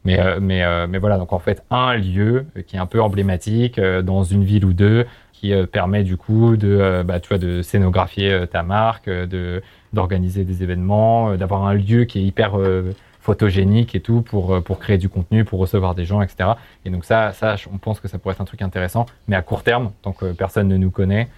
mais euh, mais euh, mais voilà. Donc en fait, un lieu qui est un peu emblématique euh, dans une ville ou deux, qui permet du coup de bah, tu vois de scénographier ta marque, de d'organiser des événements, d'avoir un lieu qui est hyper photogénique et tout pour pour créer du contenu, pour recevoir des gens, etc. Et donc ça, ça, on pense que ça pourrait être un truc intéressant, mais à court terme, tant que personne ne nous connaît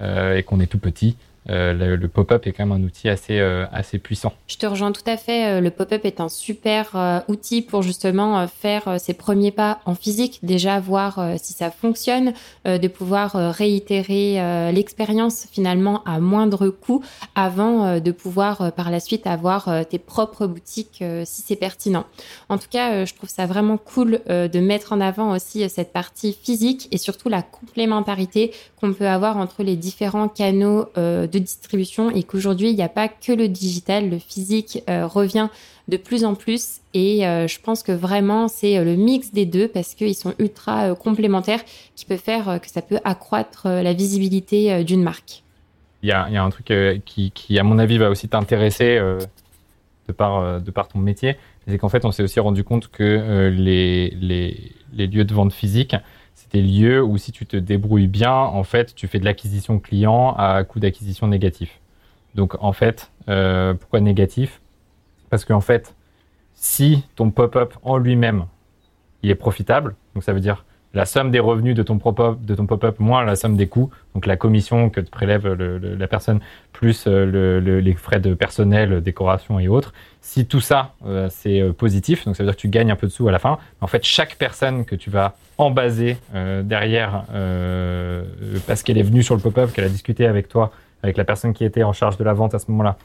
et qu'on est tout petit, euh, le, pop-up est quand même un outil assez, euh, assez puissant. Je te rejoins tout à fait. Euh, le pop-up est un super outil pour justement faire ses premiers pas en physique, déjà voir si ça fonctionne, de pouvoir réitérer l'expérience finalement à moindre coût avant de pouvoir par la suite avoir tes propres boutiques si c'est pertinent. En tout cas, je trouve ça vraiment cool de mettre en avant aussi cette partie physique et surtout la complémentarité qu'on peut avoir entre les différents canaux de distribution et qu'aujourd'hui, il n'y a pas que le digital, le physique euh, revient de plus en plus et euh, je pense que vraiment c'est euh, le mix des deux parce qu'ils sont ultra complémentaires qui peut faire que ça peut accroître la visibilité d'une marque. Il y, a, un truc qui, à mon avis, va aussi t'intéresser de, par, de par ton métier, c'est qu'en fait, on s'est aussi rendu compte que les, les, les lieux de vente physique, des lieux où si tu te débrouilles bien, en fait, tu fais de l'acquisition client à coût d'acquisition négatif. Donc en fait, euh, pourquoi négatif? Parce qu'en fait, si ton pop-up en lui-même, il est profitable, donc ça veut dire la somme des revenus de ton pop-up, pop-up moins la somme des coûts, donc la commission que te prélève la personne plus euh, les frais de personnel, décoration et autres. Si tout ça euh, c'est euh, positif, donc ça veut dire que tu gagnes un peu de sous à la fin. En fait, chaque personne que tu vas embaser derrière parce qu'elle est venue sur le pop-up, qu'elle a discuté avec toi, avec la personne qui était en charge de la vente à ce moment-là,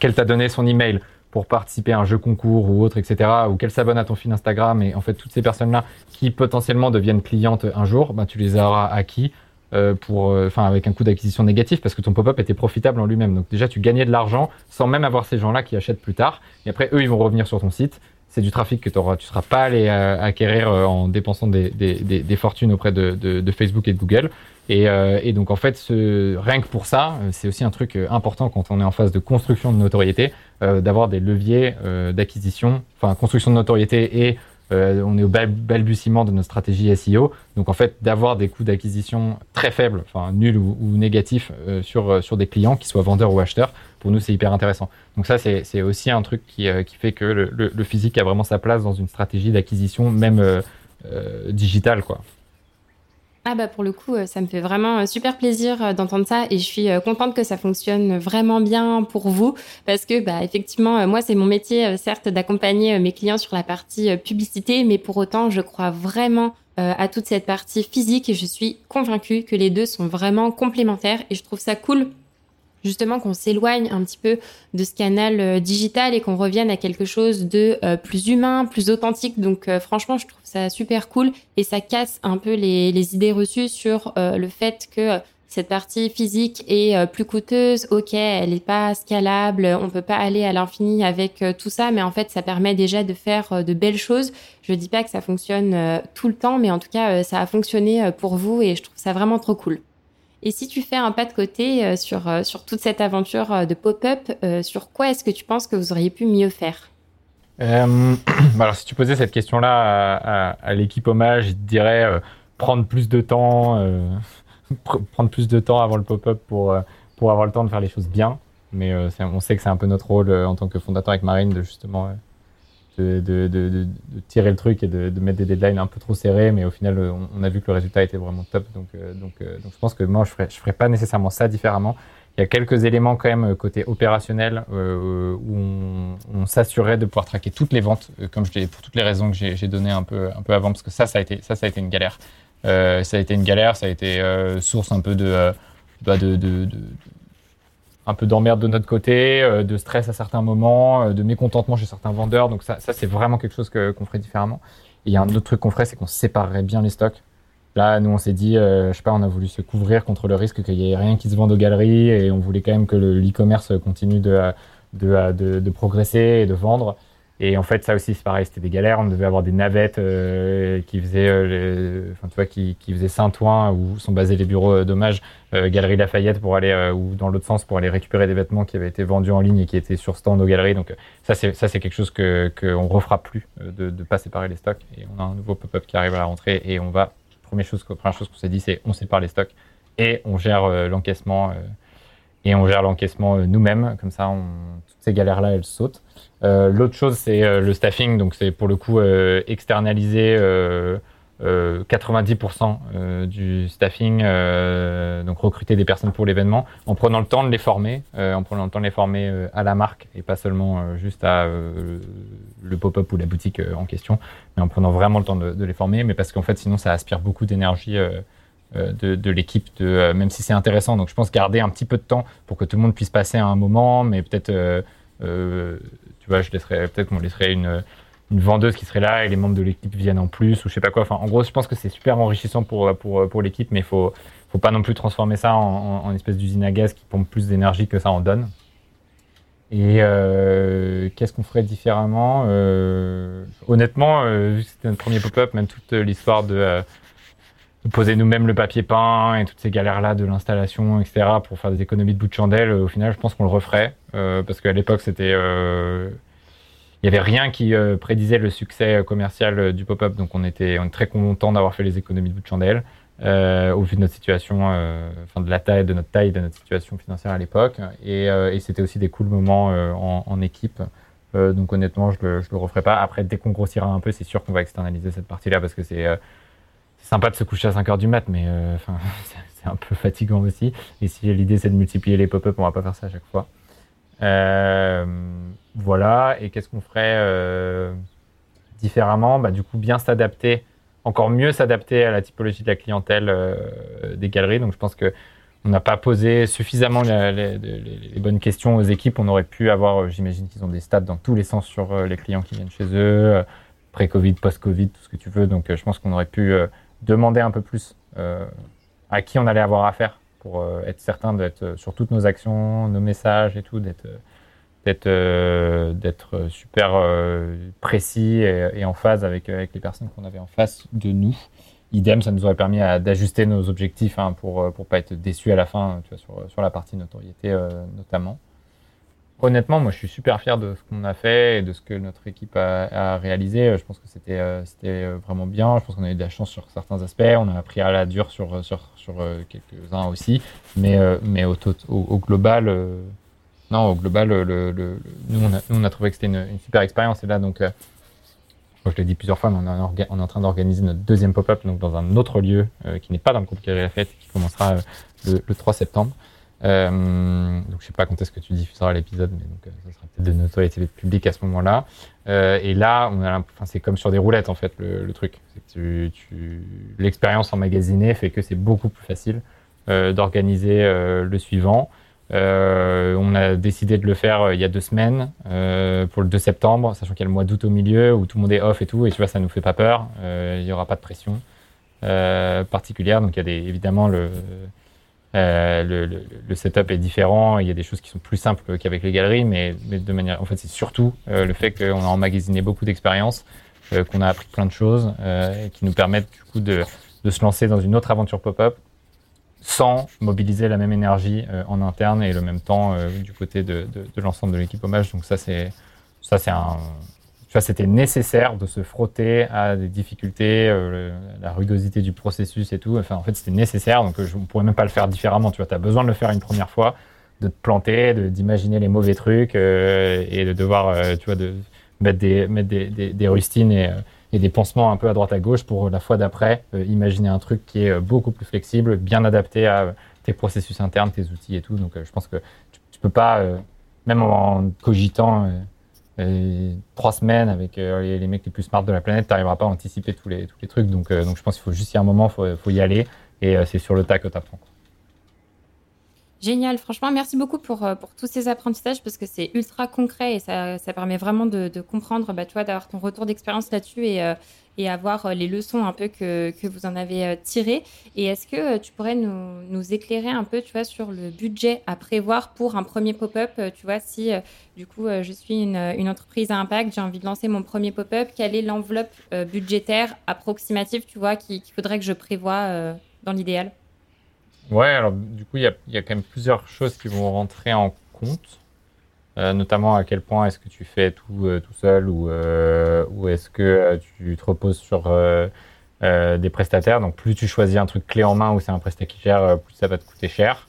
qu'elle t'a donné son email, pour participer à un jeu concours ou autre, etc., ou qu'elles s'abonnent à ton fil Instagram, et en fait, toutes ces personnes-là qui potentiellement deviennent clientes un jour, ben, tu les auras acquis euh, pour, euh, enfin, avec un coût d'acquisition négatif parce que ton pop-up était profitable en lui-même. Donc déjà, tu gagnais de l'argent sans même avoir ces gens-là qui achètent plus tard. Et après, eux, ils vont revenir sur ton site. C'est du trafic que tu ne seras pas allé euh, acquérir en dépensant des, des, fortunes auprès de, de, de, Facebook et de Google. Et, et donc en fait, ce, rien que pour ça, c'est aussi un truc important quand on est en phase de construction de notoriété, d'avoir des leviers d'acquisition, enfin construction de notoriété et euh, on est au balbutiement de notre stratégie SEO. Donc en fait, d'avoir des coûts d'acquisition très faibles, enfin nuls ou, négatifs euh, sur, euh, sur des clients, qui soient vendeurs ou acheteurs, pour nous, c'est hyper intéressant. Donc ça, c'est aussi un truc qui, qui fait que le, le, physique a vraiment sa place dans une stratégie d'acquisition, même digitale. Quoi. Ah bah pour le coup, euh, ça me fait vraiment euh, super plaisir euh, d'entendre ça et je suis contente que ça fonctionne vraiment bien pour vous parce que bah effectivement moi c'est mon métier certes d'accompagner mes clients sur la partie publicité mais pour autant je crois vraiment à toute cette partie physique et je suis convaincue que les deux sont vraiment complémentaires et je trouve ça cool justement qu'on s'éloigne un petit peu de ce canal digital et qu'on revienne à quelque chose de plus humain, plus authentique. Donc franchement, je trouve super cool et ça casse un peu les, idées reçues sur le fait que cette partie physique est plus coûteuse. Ok, elle n'est pas scalable, on peut pas aller à l'infini avec tout ça, mais en fait, ça permet déjà de faire de belles choses. Je dis pas que ça fonctionne tout le temps, mais en tout cas, ça a fonctionné pour vous et je trouve ça vraiment trop cool. Et si tu fais un pas de côté euh, sur, euh, toute cette aventure euh, de pop-up, sur quoi est-ce que tu penses que vous auriez pu mieux faire? alors, si tu posais cette question-là à, l'équipe hommage, je te dirais prendre plus de temps, prendre plus de temps avant le pop-up pour, pour avoir le temps de faire les choses bien. Mais on sait que c'est un peu notre rôle en tant que fondateur avec Marine de justement de, de, de, tirer le truc et de, mettre des deadlines un peu trop serrés, mais au final, on, a vu que le résultat était vraiment top. Donc, euh, donc, euh, donc je pense que moi, je ferais, je ferais pas nécessairement ça différemment. Il y a quelques éléments quand même côté opérationnel euh, où on, s'assurait de pouvoir traquer toutes les ventes, comme je pour toutes les raisons que j'ai données un peu, un peu avant, parce que ça, ça a été, ça, ça a été une galère. ça a été une galère, ça a été source un peu bah, de, un peu d'emmerde de notre côté, euh, de stress à certains moments, euh, de mécontentement chez certains vendeurs. Donc ça, ça c'est vraiment quelque chose qu'on ferait différemment. Et il y a un autre truc qu'on ferait, c'est qu'on séparerait bien les stocks. Là, nous, on s'est dit, euh, je sais pas, on a voulu se couvrir contre le risque qu'il y ait rien qui se vende aux galeries et on voulait quand même que l'e-commerce continue de, de, de, progresser et de vendre. Et en fait, ça aussi, c'est pareil, c'était des galères. On devait avoir des navettes euh, qui faisaient, euh, tu vois, qui, qui faisaient Saint-Ouen où sont basés les bureaux euh, d'hommage, Galerie Lafayette pour aller, ou dans l'autre sens pour aller récupérer des vêtements qui avaient été vendus en ligne et qui étaient sur stand aux galeries. Donc ça, c'est ça, c'est quelque chose que qu'on refera plus de ne pas séparer les stocks. Et on a un nouveau pop-up qui arrive à la rentrée et on va première chose, première chose qu'on s'est dit, c'est on sépare les stocks et on gère l'encaissement et on gère l'encaissement nous-mêmes. Comme ça, toutes ces galères là, elles sautent. Euh, l'autre chose, c'est euh, le staffing. Donc, c'est pour le coup euh, externaliser 90% du staffing, donc recruter des personnes pour l'événement, en prenant le temps de les former, en prenant le temps de les former à la marque et pas seulement juste à le pop-up ou la boutique en question, mais en prenant vraiment le temps de, les former. Mais parce qu'en fait, sinon, ça aspire beaucoup d'énergie. De, l'équipe, de, même si c'est intéressant. Donc je pense garder un petit peu de temps pour que tout le monde puisse passer un moment, mais peut-être tu vois, je laisserais peut-être qu'on laisserait une, une vendeuse qui serait là et les membres de l'équipe viennent en plus ou je sais pas quoi. En gros, je pense que c'est super enrichissant pour, l'équipe, mais il faut, faut pas non plus transformer ça en, espèce d'usine à gaz qui pompe plus d'énergie que ça en donne. Et euh, qu'est-ce qu'on ferait différemment euh, Honnêtement, euh, vu que c'était notre premier pop-up, même toute l'histoire de, poser nous-mêmes le papier peint et toutes ces galères-là de l'installation, etc., pour faire des économies de bout de chandelle, au final, je pense qu'on le referait. Parce qu'à l'époque, c'était il n'y avait rien qui euh, prédisait le succès commercial du pop-up, donc on était, très content d'avoir fait les économies de bout de chandelle. au vu de notre situation, enfin de la taille, de notre taille, de notre situation financière à l'époque, et, c'était aussi des cool moments en, équipe. donc honnêtement, je le, le referai pas. Après, dès qu'on grossira un peu, c'est sûr qu'on va externaliser cette partie-là parce que c'est sympa de se coucher à 5 heures du mat, mais c'est un peu fatigant aussi. Et si l'idée c'est de multiplier les pop-up, on va pas faire ça à chaque fois. Voilà. Et qu'est-ce qu'on ferait différemment? Bah, Du coup, bien s'adapter, encore mieux s'adapter à la typologie de la clientèle des galeries. Donc, je pense que on n'a pas posé suffisamment les, bonnes questions aux équipes. On aurait pu avoir, euh, j'imagine qu'ils ont des stats dans tous les sens sur euh, les clients qui viennent chez eux, euh, pré-Covid, post-Covid, tout ce que tu veux. Donc je pense qu'on aurait pu demander un peu plus à qui on allait avoir affaire pour être certain d'être sur toutes nos actions, nos messages et tout, d'être d'être super précis et, en phase avec, avec les personnes qu'on avait en face de nous idem, ça nous aurait permis d'ajuster nos objectifs hein, pour ne euh, pas être déçus à la fin tu vois, sur, la partie notoriété euh, notamment. Honnêtement, moi je suis super fier de ce qu'on a fait et de ce que notre équipe a, réalisé. Je pense que c'était euh, vraiment bien. Je pense qu'on a eu de la chance sur certains aspects. On a appris à la dure sur, quelques-uns aussi. Mais, au, global, non, au global, nous, on a, trouvé que c'était une, super expérience. Et là, donc, je l'ai dit plusieurs fois, mais on, est en train d'organiser notre deuxième pop-up dans un autre lieu euh, qui n'est pas dans le groupe Galerie Lafayette qui commencera euh, le, 3 septembre. Euh, donc je sais pas quand est-ce que tu diffuseras l'épisode, mais donc ça sera peut-être de notoriété publique à ce moment-là. et là, c'est comme sur des roulettes en fait le, truc. Tu, tu, L'expérience emmagasinée fait que c'est beaucoup plus facile d'organiser le suivant. Euh, on a décidé de le faire euh, il y a deux semaines euh, pour le 2 septembre, sachant qu'il y a le mois d'août au milieu où tout le monde est off et tout, et tu vois, ça nous fait pas peur. il n'y aura pas de pression particulière, donc il y a des, évidemment le, le, setup est différent. Il y a des choses qui sont plus simples qu'avec les galeries, mais, de manière, en fait, c'est surtout le fait qu'on a emmagasiné beaucoup d'expériences, qu'on a appris plein de choses, et qui nous permettent du coup de, de se lancer dans une autre aventure pop-up sans mobiliser la même énergie euh, en interne et le même temps euh, du côté de, l'ensemble de l'équipe hommage. Donc ça, c'est ça, c'est un c'était nécessaire de se frotter à des difficultés, euh, la rugosité du processus et tout. Enfin, en fait, c'était nécessaire, donc je ne pourrais même pas le faire différemment. Tu vois, as besoin de le faire une première fois, de te planter, d'imaginer les mauvais trucs et de devoir, tu vois, de mettre des, mettre des, des rustines et et des pansements un peu à droite à gauche pour la fois d'après euh, imaginer un truc qui est euh, beaucoup plus flexible, bien adapté à euh, tes processus internes, tes outils et tout. Donc je pense que tu, ne peux pas, même en cogitant trois semaines avec les, mecs les plus smart de la planète, tu n'arriveras pas à anticiper tous les, tous les trucs. Donc, donc je pense qu'il faut juste y a un moment, il faut, y aller et c'est sur le tas que tu apprends. Génial, franchement, merci beaucoup pour, euh, pour tous ces apprentissages parce que c'est ultra concret et ça, ça permet vraiment de, comprendre, bah, toi, d'avoir ton retour d'expérience là-dessus et, euh, et avoir euh, les leçons un peu que, que vous en avez tirées. Et est-ce que tu pourrais nous, nous, éclairer un peu, tu vois, sur le budget à prévoir pour un premier pop-up Tu vois, si du coup je suis une, une entreprise à impact, j'ai envie de lancer mon premier pop-up, quelle est l'enveloppe budgétaire approximative, tu vois, qu'il faudrait que je prévoie dans l'idéal? Ouais, alors du coup, il y a, y a, quand même plusieurs choses qui vont rentrer en compte, euh, notamment à quel point est-ce que tu fais tout euh, tout seul ou, euh, ou est-ce que euh, tu te reposes sur euh, des prestataires. Donc plus tu choisis un truc clé en main où c'est un prestataire qui gère, plus ça va te coûter cher.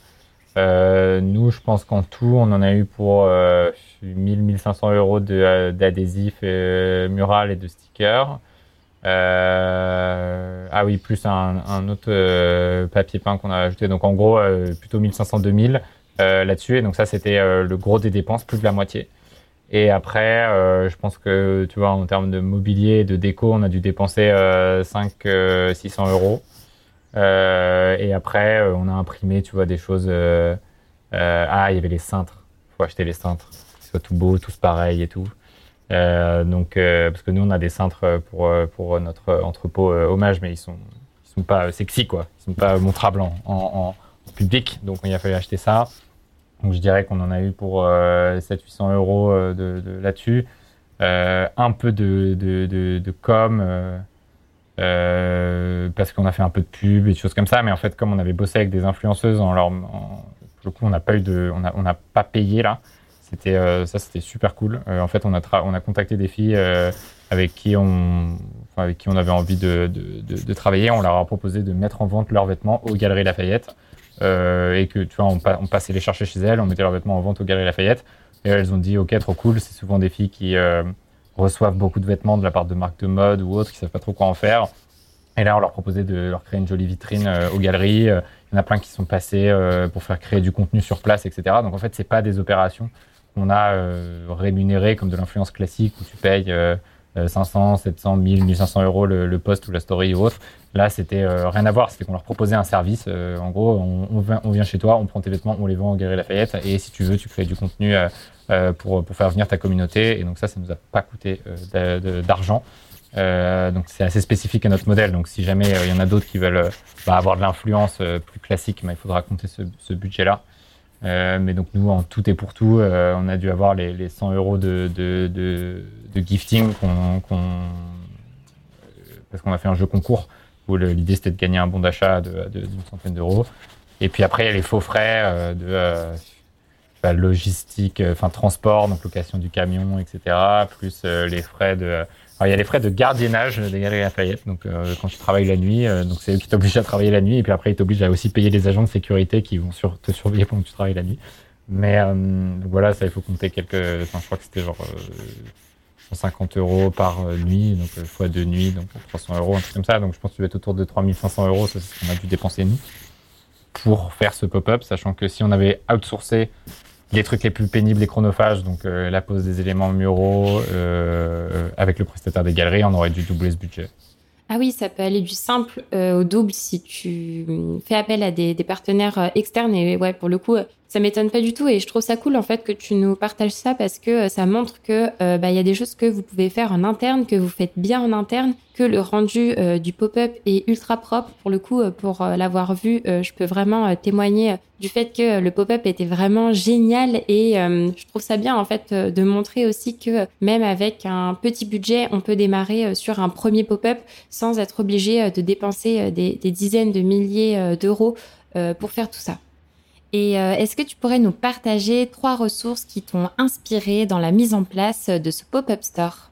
nous, je pense qu'en tout, on en a eu pour 1000-1500 euros d'adhésifs mural et de stickers. Euh, ah oui, plus un, un autre euh, papier peint qu'on a ajouté. Donc en gros, euh, plutôt 1500-2000 euh, là-dessus. Et donc ça, c'était le gros des dépenses, plus de la moitié. Et après, je pense que, tu vois, en termes de mobilier de déco, on a dû dépenser 500-600 euros. et après, on a imprimé, tu vois, des choses... ah, il y avait les cintres. faut acheter les cintres. Que soit tout beau, tous pareil et tout. Euh, donc, euh, parce que nous, on a des cintres pour, euh, pour notre entrepôt hommage, mais ils sont, ils sont pas sexy, quoi. Ils sont pas montrables en, public. Donc, il a fallu acheter ça. Donc, je dirais qu'on en a eu pour 700-800 euros de, de là-dessus. un peu de, de, de, de com. parce qu'on a fait un peu de pub et des choses comme ça, mais en fait, comme on avait bossé avec des influenceuses, en leur, pour le coup, on n'a pas de, on on pas payé là. C'était euh, ça, c'était super cool. Euh, en fait, on a on a contacté des filles euh, avec qui on avec qui on avait envie de, de, de, travailler. On leur a proposé de mettre en vente leurs vêtements aux Galeries Lafayette et que tu vois, on, passait les chercher chez elles, on mettait leurs vêtements en vente aux Galeries Lafayette. Et elles ont dit ok, trop cool. C'est souvent des filles qui reçoivent beaucoup de vêtements de la part de marques de mode ou autres qui savent pas trop quoi en faire. Et là, on leur proposait de leur créer une jolie vitrine aux galeries. Il y en a plein qui sont passés pour faire créer du contenu sur place, etc. Donc en fait, c'est pas des opérations qu'on a rémunérées comme de l'influence classique où tu payes 500, 700, 1000, 1500 euros le, le, post ou la story ou autre. Là, c'était euh, rien à voir. C'était qu'on leur proposait un service. Euh, en gros, on, vient, chez toi, on prend tes vêtements, on les vend au Galerie Lafayette. Et si tu veux, tu crées du contenu euh, pour, faire venir ta communauté. Et donc ça, ça nous a pas coûté d'argent. donc c'est assez spécifique à notre modèle. Donc si jamais il y en a d'autres qui veulent bah, avoir de l'influence plus classique, bah, il faudra compter ce budget-là. Mais donc nous, en tout et pour tout, on a dû avoir les, les 100 euros de, de, de, de gifting parce qu'on a fait un jeu concours où l'idée c'était de gagner un bon d'achat d'une centaine d'euros. Et puis après, il y a les faux frais euh, de euh, bah, logistique, euh, enfin transport, donc location du camion, etc. Plus les frais de. Alors, il y a les frais de gardiennage des Galeries Lafayette, donc quand tu travailles la nuit, donc c'est eux qui t'obligent à travailler la nuit, et puis après ils t'obligent à aussi payer les agents de sécurité qui vont te surveiller pendant que tu travailles la nuit. Mais voilà, ça il faut compter quelques. Enfin, je crois que c'était genre 150 euros par euh, nuit, donc euh, fois deux nuits, donc 300 euros, un truc comme ça. Donc je pense que tu vas être autour de 3500 euros, c'est ce qu'on a dû dépenser nous pour faire ce pop-up, sachant que si on avait outsourcé les trucs les plus pénibles et chronophages, donc euh, la pose des éléments muraux avec le prestataire des galeries, on aurait dû doubler ce budget. Ah oui, ça peut aller du simple au double si tu fais appel à des, des partenaires externes. Et ouais, pour le coup, ça m'étonne pas du tout et je trouve ça cool en fait que tu nous partages ça parce que euh, ça montre que euh, bah, il y a des choses que vous pouvez faire en interne, que vous faites bien en interne, que le rendu euh, du pop-up est ultra propre. Pour le coup, pour l'avoir vu, je peux vraiment témoigner du fait que le pop-up était vraiment génial et je trouve ça bien en fait de montrer aussi que même avec un petit budget, on peut démarrer sur un premier pop-up sans être obligé de dépenser des, des dizaines de milliers d'euros pour faire tout ça. Et euh, est-ce que tu pourrais nous partager trois ressources qui t'ont inspiré dans la mise en place de ce pop-up store?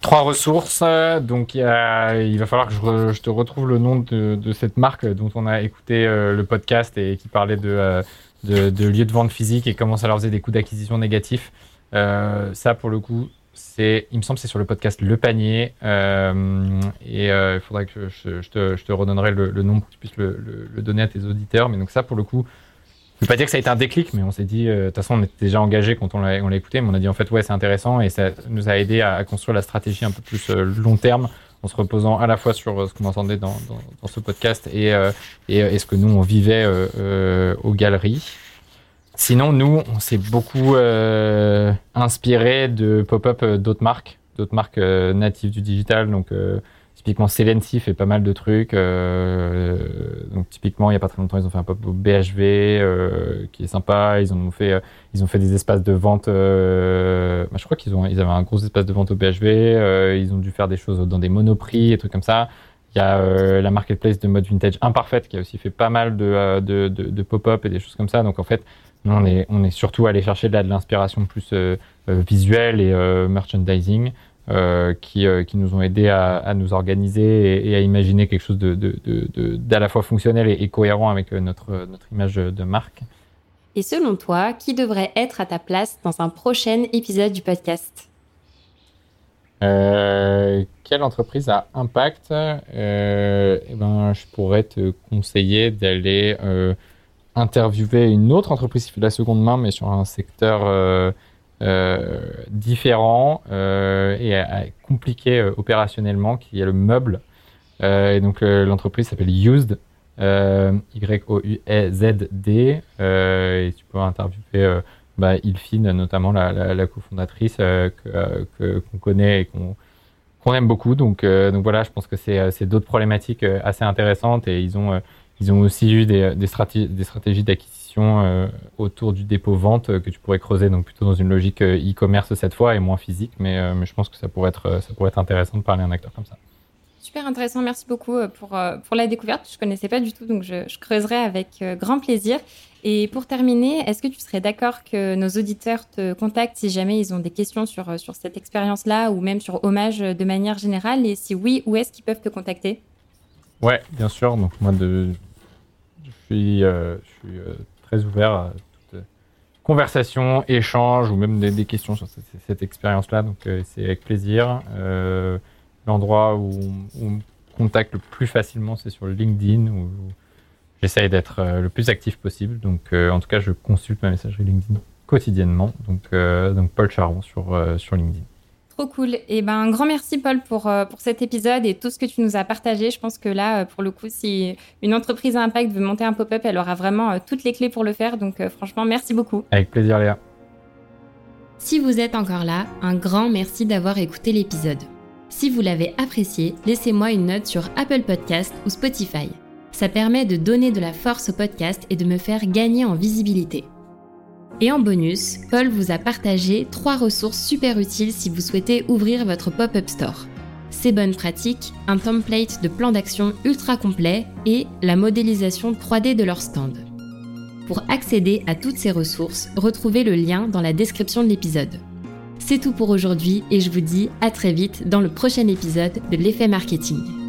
Trois ressources. Donc, il va falloir que je, te retrouve le nom de, cette marque dont on a écouté euh, le podcast et qui parlait euh, de, de, lieux de vente physique et comment ça leur faisait des coûts d'acquisition négatifs. ça, pour le coup, c'est, il me semble, c'est sur le podcast Le Panier. Euh, et euh, il faudrait que je, te, je, redonnerai le, nom pour que tu puisses le, donner à tes auditeurs. Mais donc ça, pour le coup, je ne veux pas dire que ça a été un déclic, mais on s'est dit, euh, de toute façon, on était déjà engagé quand on l'a, écouté, mais on a dit en fait, ouais, c'est intéressant et ça nous a aidé à, construire la stratégie un peu plus long terme en se reposant à la fois sur ce qu'on entendait dans, ce podcast et, et, et, ce que nous, on vivait aux galeries. Sinon, nous, on s'est beaucoup euh, inspiré de pop-up euh, d'autres marques, d'autres marques euh, natives du digital. Donc, typiquement, Celency fait pas mal de trucs. donc, typiquement, il n'y a pas très longtemps, ils ont fait un pop-up BHV qui est sympa. Ils ont fait, ils ont fait des espaces de vente. Bah, je crois qu'ils ont, ils avaient un gros espace de vente au BHV. ils ont dû faire des choses dans des monoprix et trucs comme ça. Il y a la marketplace de mode vintage imparfaite qui a aussi fait pas mal de, de, de, pop-up et des choses comme ça. Donc en fait, on est, on est surtout allé chercher de, de l'inspiration plus euh, euh, visuelle et euh, merchandising qui, qui nous ont aidé à, à nous organiser et, à imaginer quelque chose de, de, de, d'à la fois fonctionnel et, cohérent avec notre, notre image de marque. Et selon toi, qui devrait être à ta place dans un prochain épisode du podcast? Euh, quelle entreprise a impact? Euh, eh ben, Je pourrais te conseiller d'aller euh, interviewer une autre entreprise qui fait de la seconde main, mais sur un secteur euh, euh, différent euh, et compliqué opérationnellement, qui est le meuble. et donc l'entreprise s'appelle Used, Y-O-U-E-Z-D. et tu peux interviewer bah, Ilfine, notamment la, cofondatrice qu'on connaît et qu'on qu'on aime beaucoup. Donc, donc voilà, je pense que c'est d'autres problématiques assez intéressantes et ils ont ils ont aussi eu des, des, stratégies d'acquisition euh, autour du dépôt-vente euh, que tu pourrais creuser, donc plutôt dans une logique euh, e-commerce cette fois et moins physique, mais, mais je pense que ça pourrait, être, ça pourrait être intéressant de parler à un acteur comme ça. Super intéressant, merci beaucoup pour, pour la découverte. Je ne connaissais pas du tout, donc je, je creuserai avec grand plaisir. Et pour terminer, est-ce que tu serais d'accord que nos auditeurs te contactent si jamais ils ont des questions sur, sur cette expérience-là ou même sur Hommage de manière générale? Et si oui, où est-ce qu'ils peuvent te contacter? Ouais, bien sûr. Donc moi, de, euh, je suis euh, très ouvert à toute euh, conversation, échange ou même des, questions sur cette, expérience-là. Donc c'est avec plaisir. L'endroit où, on contacte le plus facilement, c'est sur LinkedIn où j'essaye d'être le plus actif possible. Donc, en tout cas, je consulte ma messagerie LinkedIn quotidiennement. Donc, donc Paul Charon sur, sur LinkedIn. Trop cool. Et eh ben, un grand merci, Paul, pour, pour cet épisode et tout ce que tu nous as partagé. Je pense que là, pour le coup, si une entreprise à impact veut monter un pop-up, elle aura vraiment toutes les clés pour le faire. Donc, franchement, merci beaucoup. Avec plaisir, Léa. Si vous êtes encore là, un grand merci d'avoir écouté l'épisode. Si vous l'avez apprécié, laissez-moi une note sur Apple Podcast ou Spotify. Ça permet de donner de la force au podcast et de me faire gagner en visibilité. Et en bonus, Paul vous a partagé trois ressources super utiles si vous souhaitez ouvrir votre pop-up store. Ces bonnes pratiques, un template de plan d'action ultra complet et la modélisation 3D de leur stand. Pour accéder à toutes ces ressources, retrouvez le lien dans la description de l'épisode. C'est tout pour aujourd'hui et je vous dis à très vite dans le prochain épisode de l'effet marketing.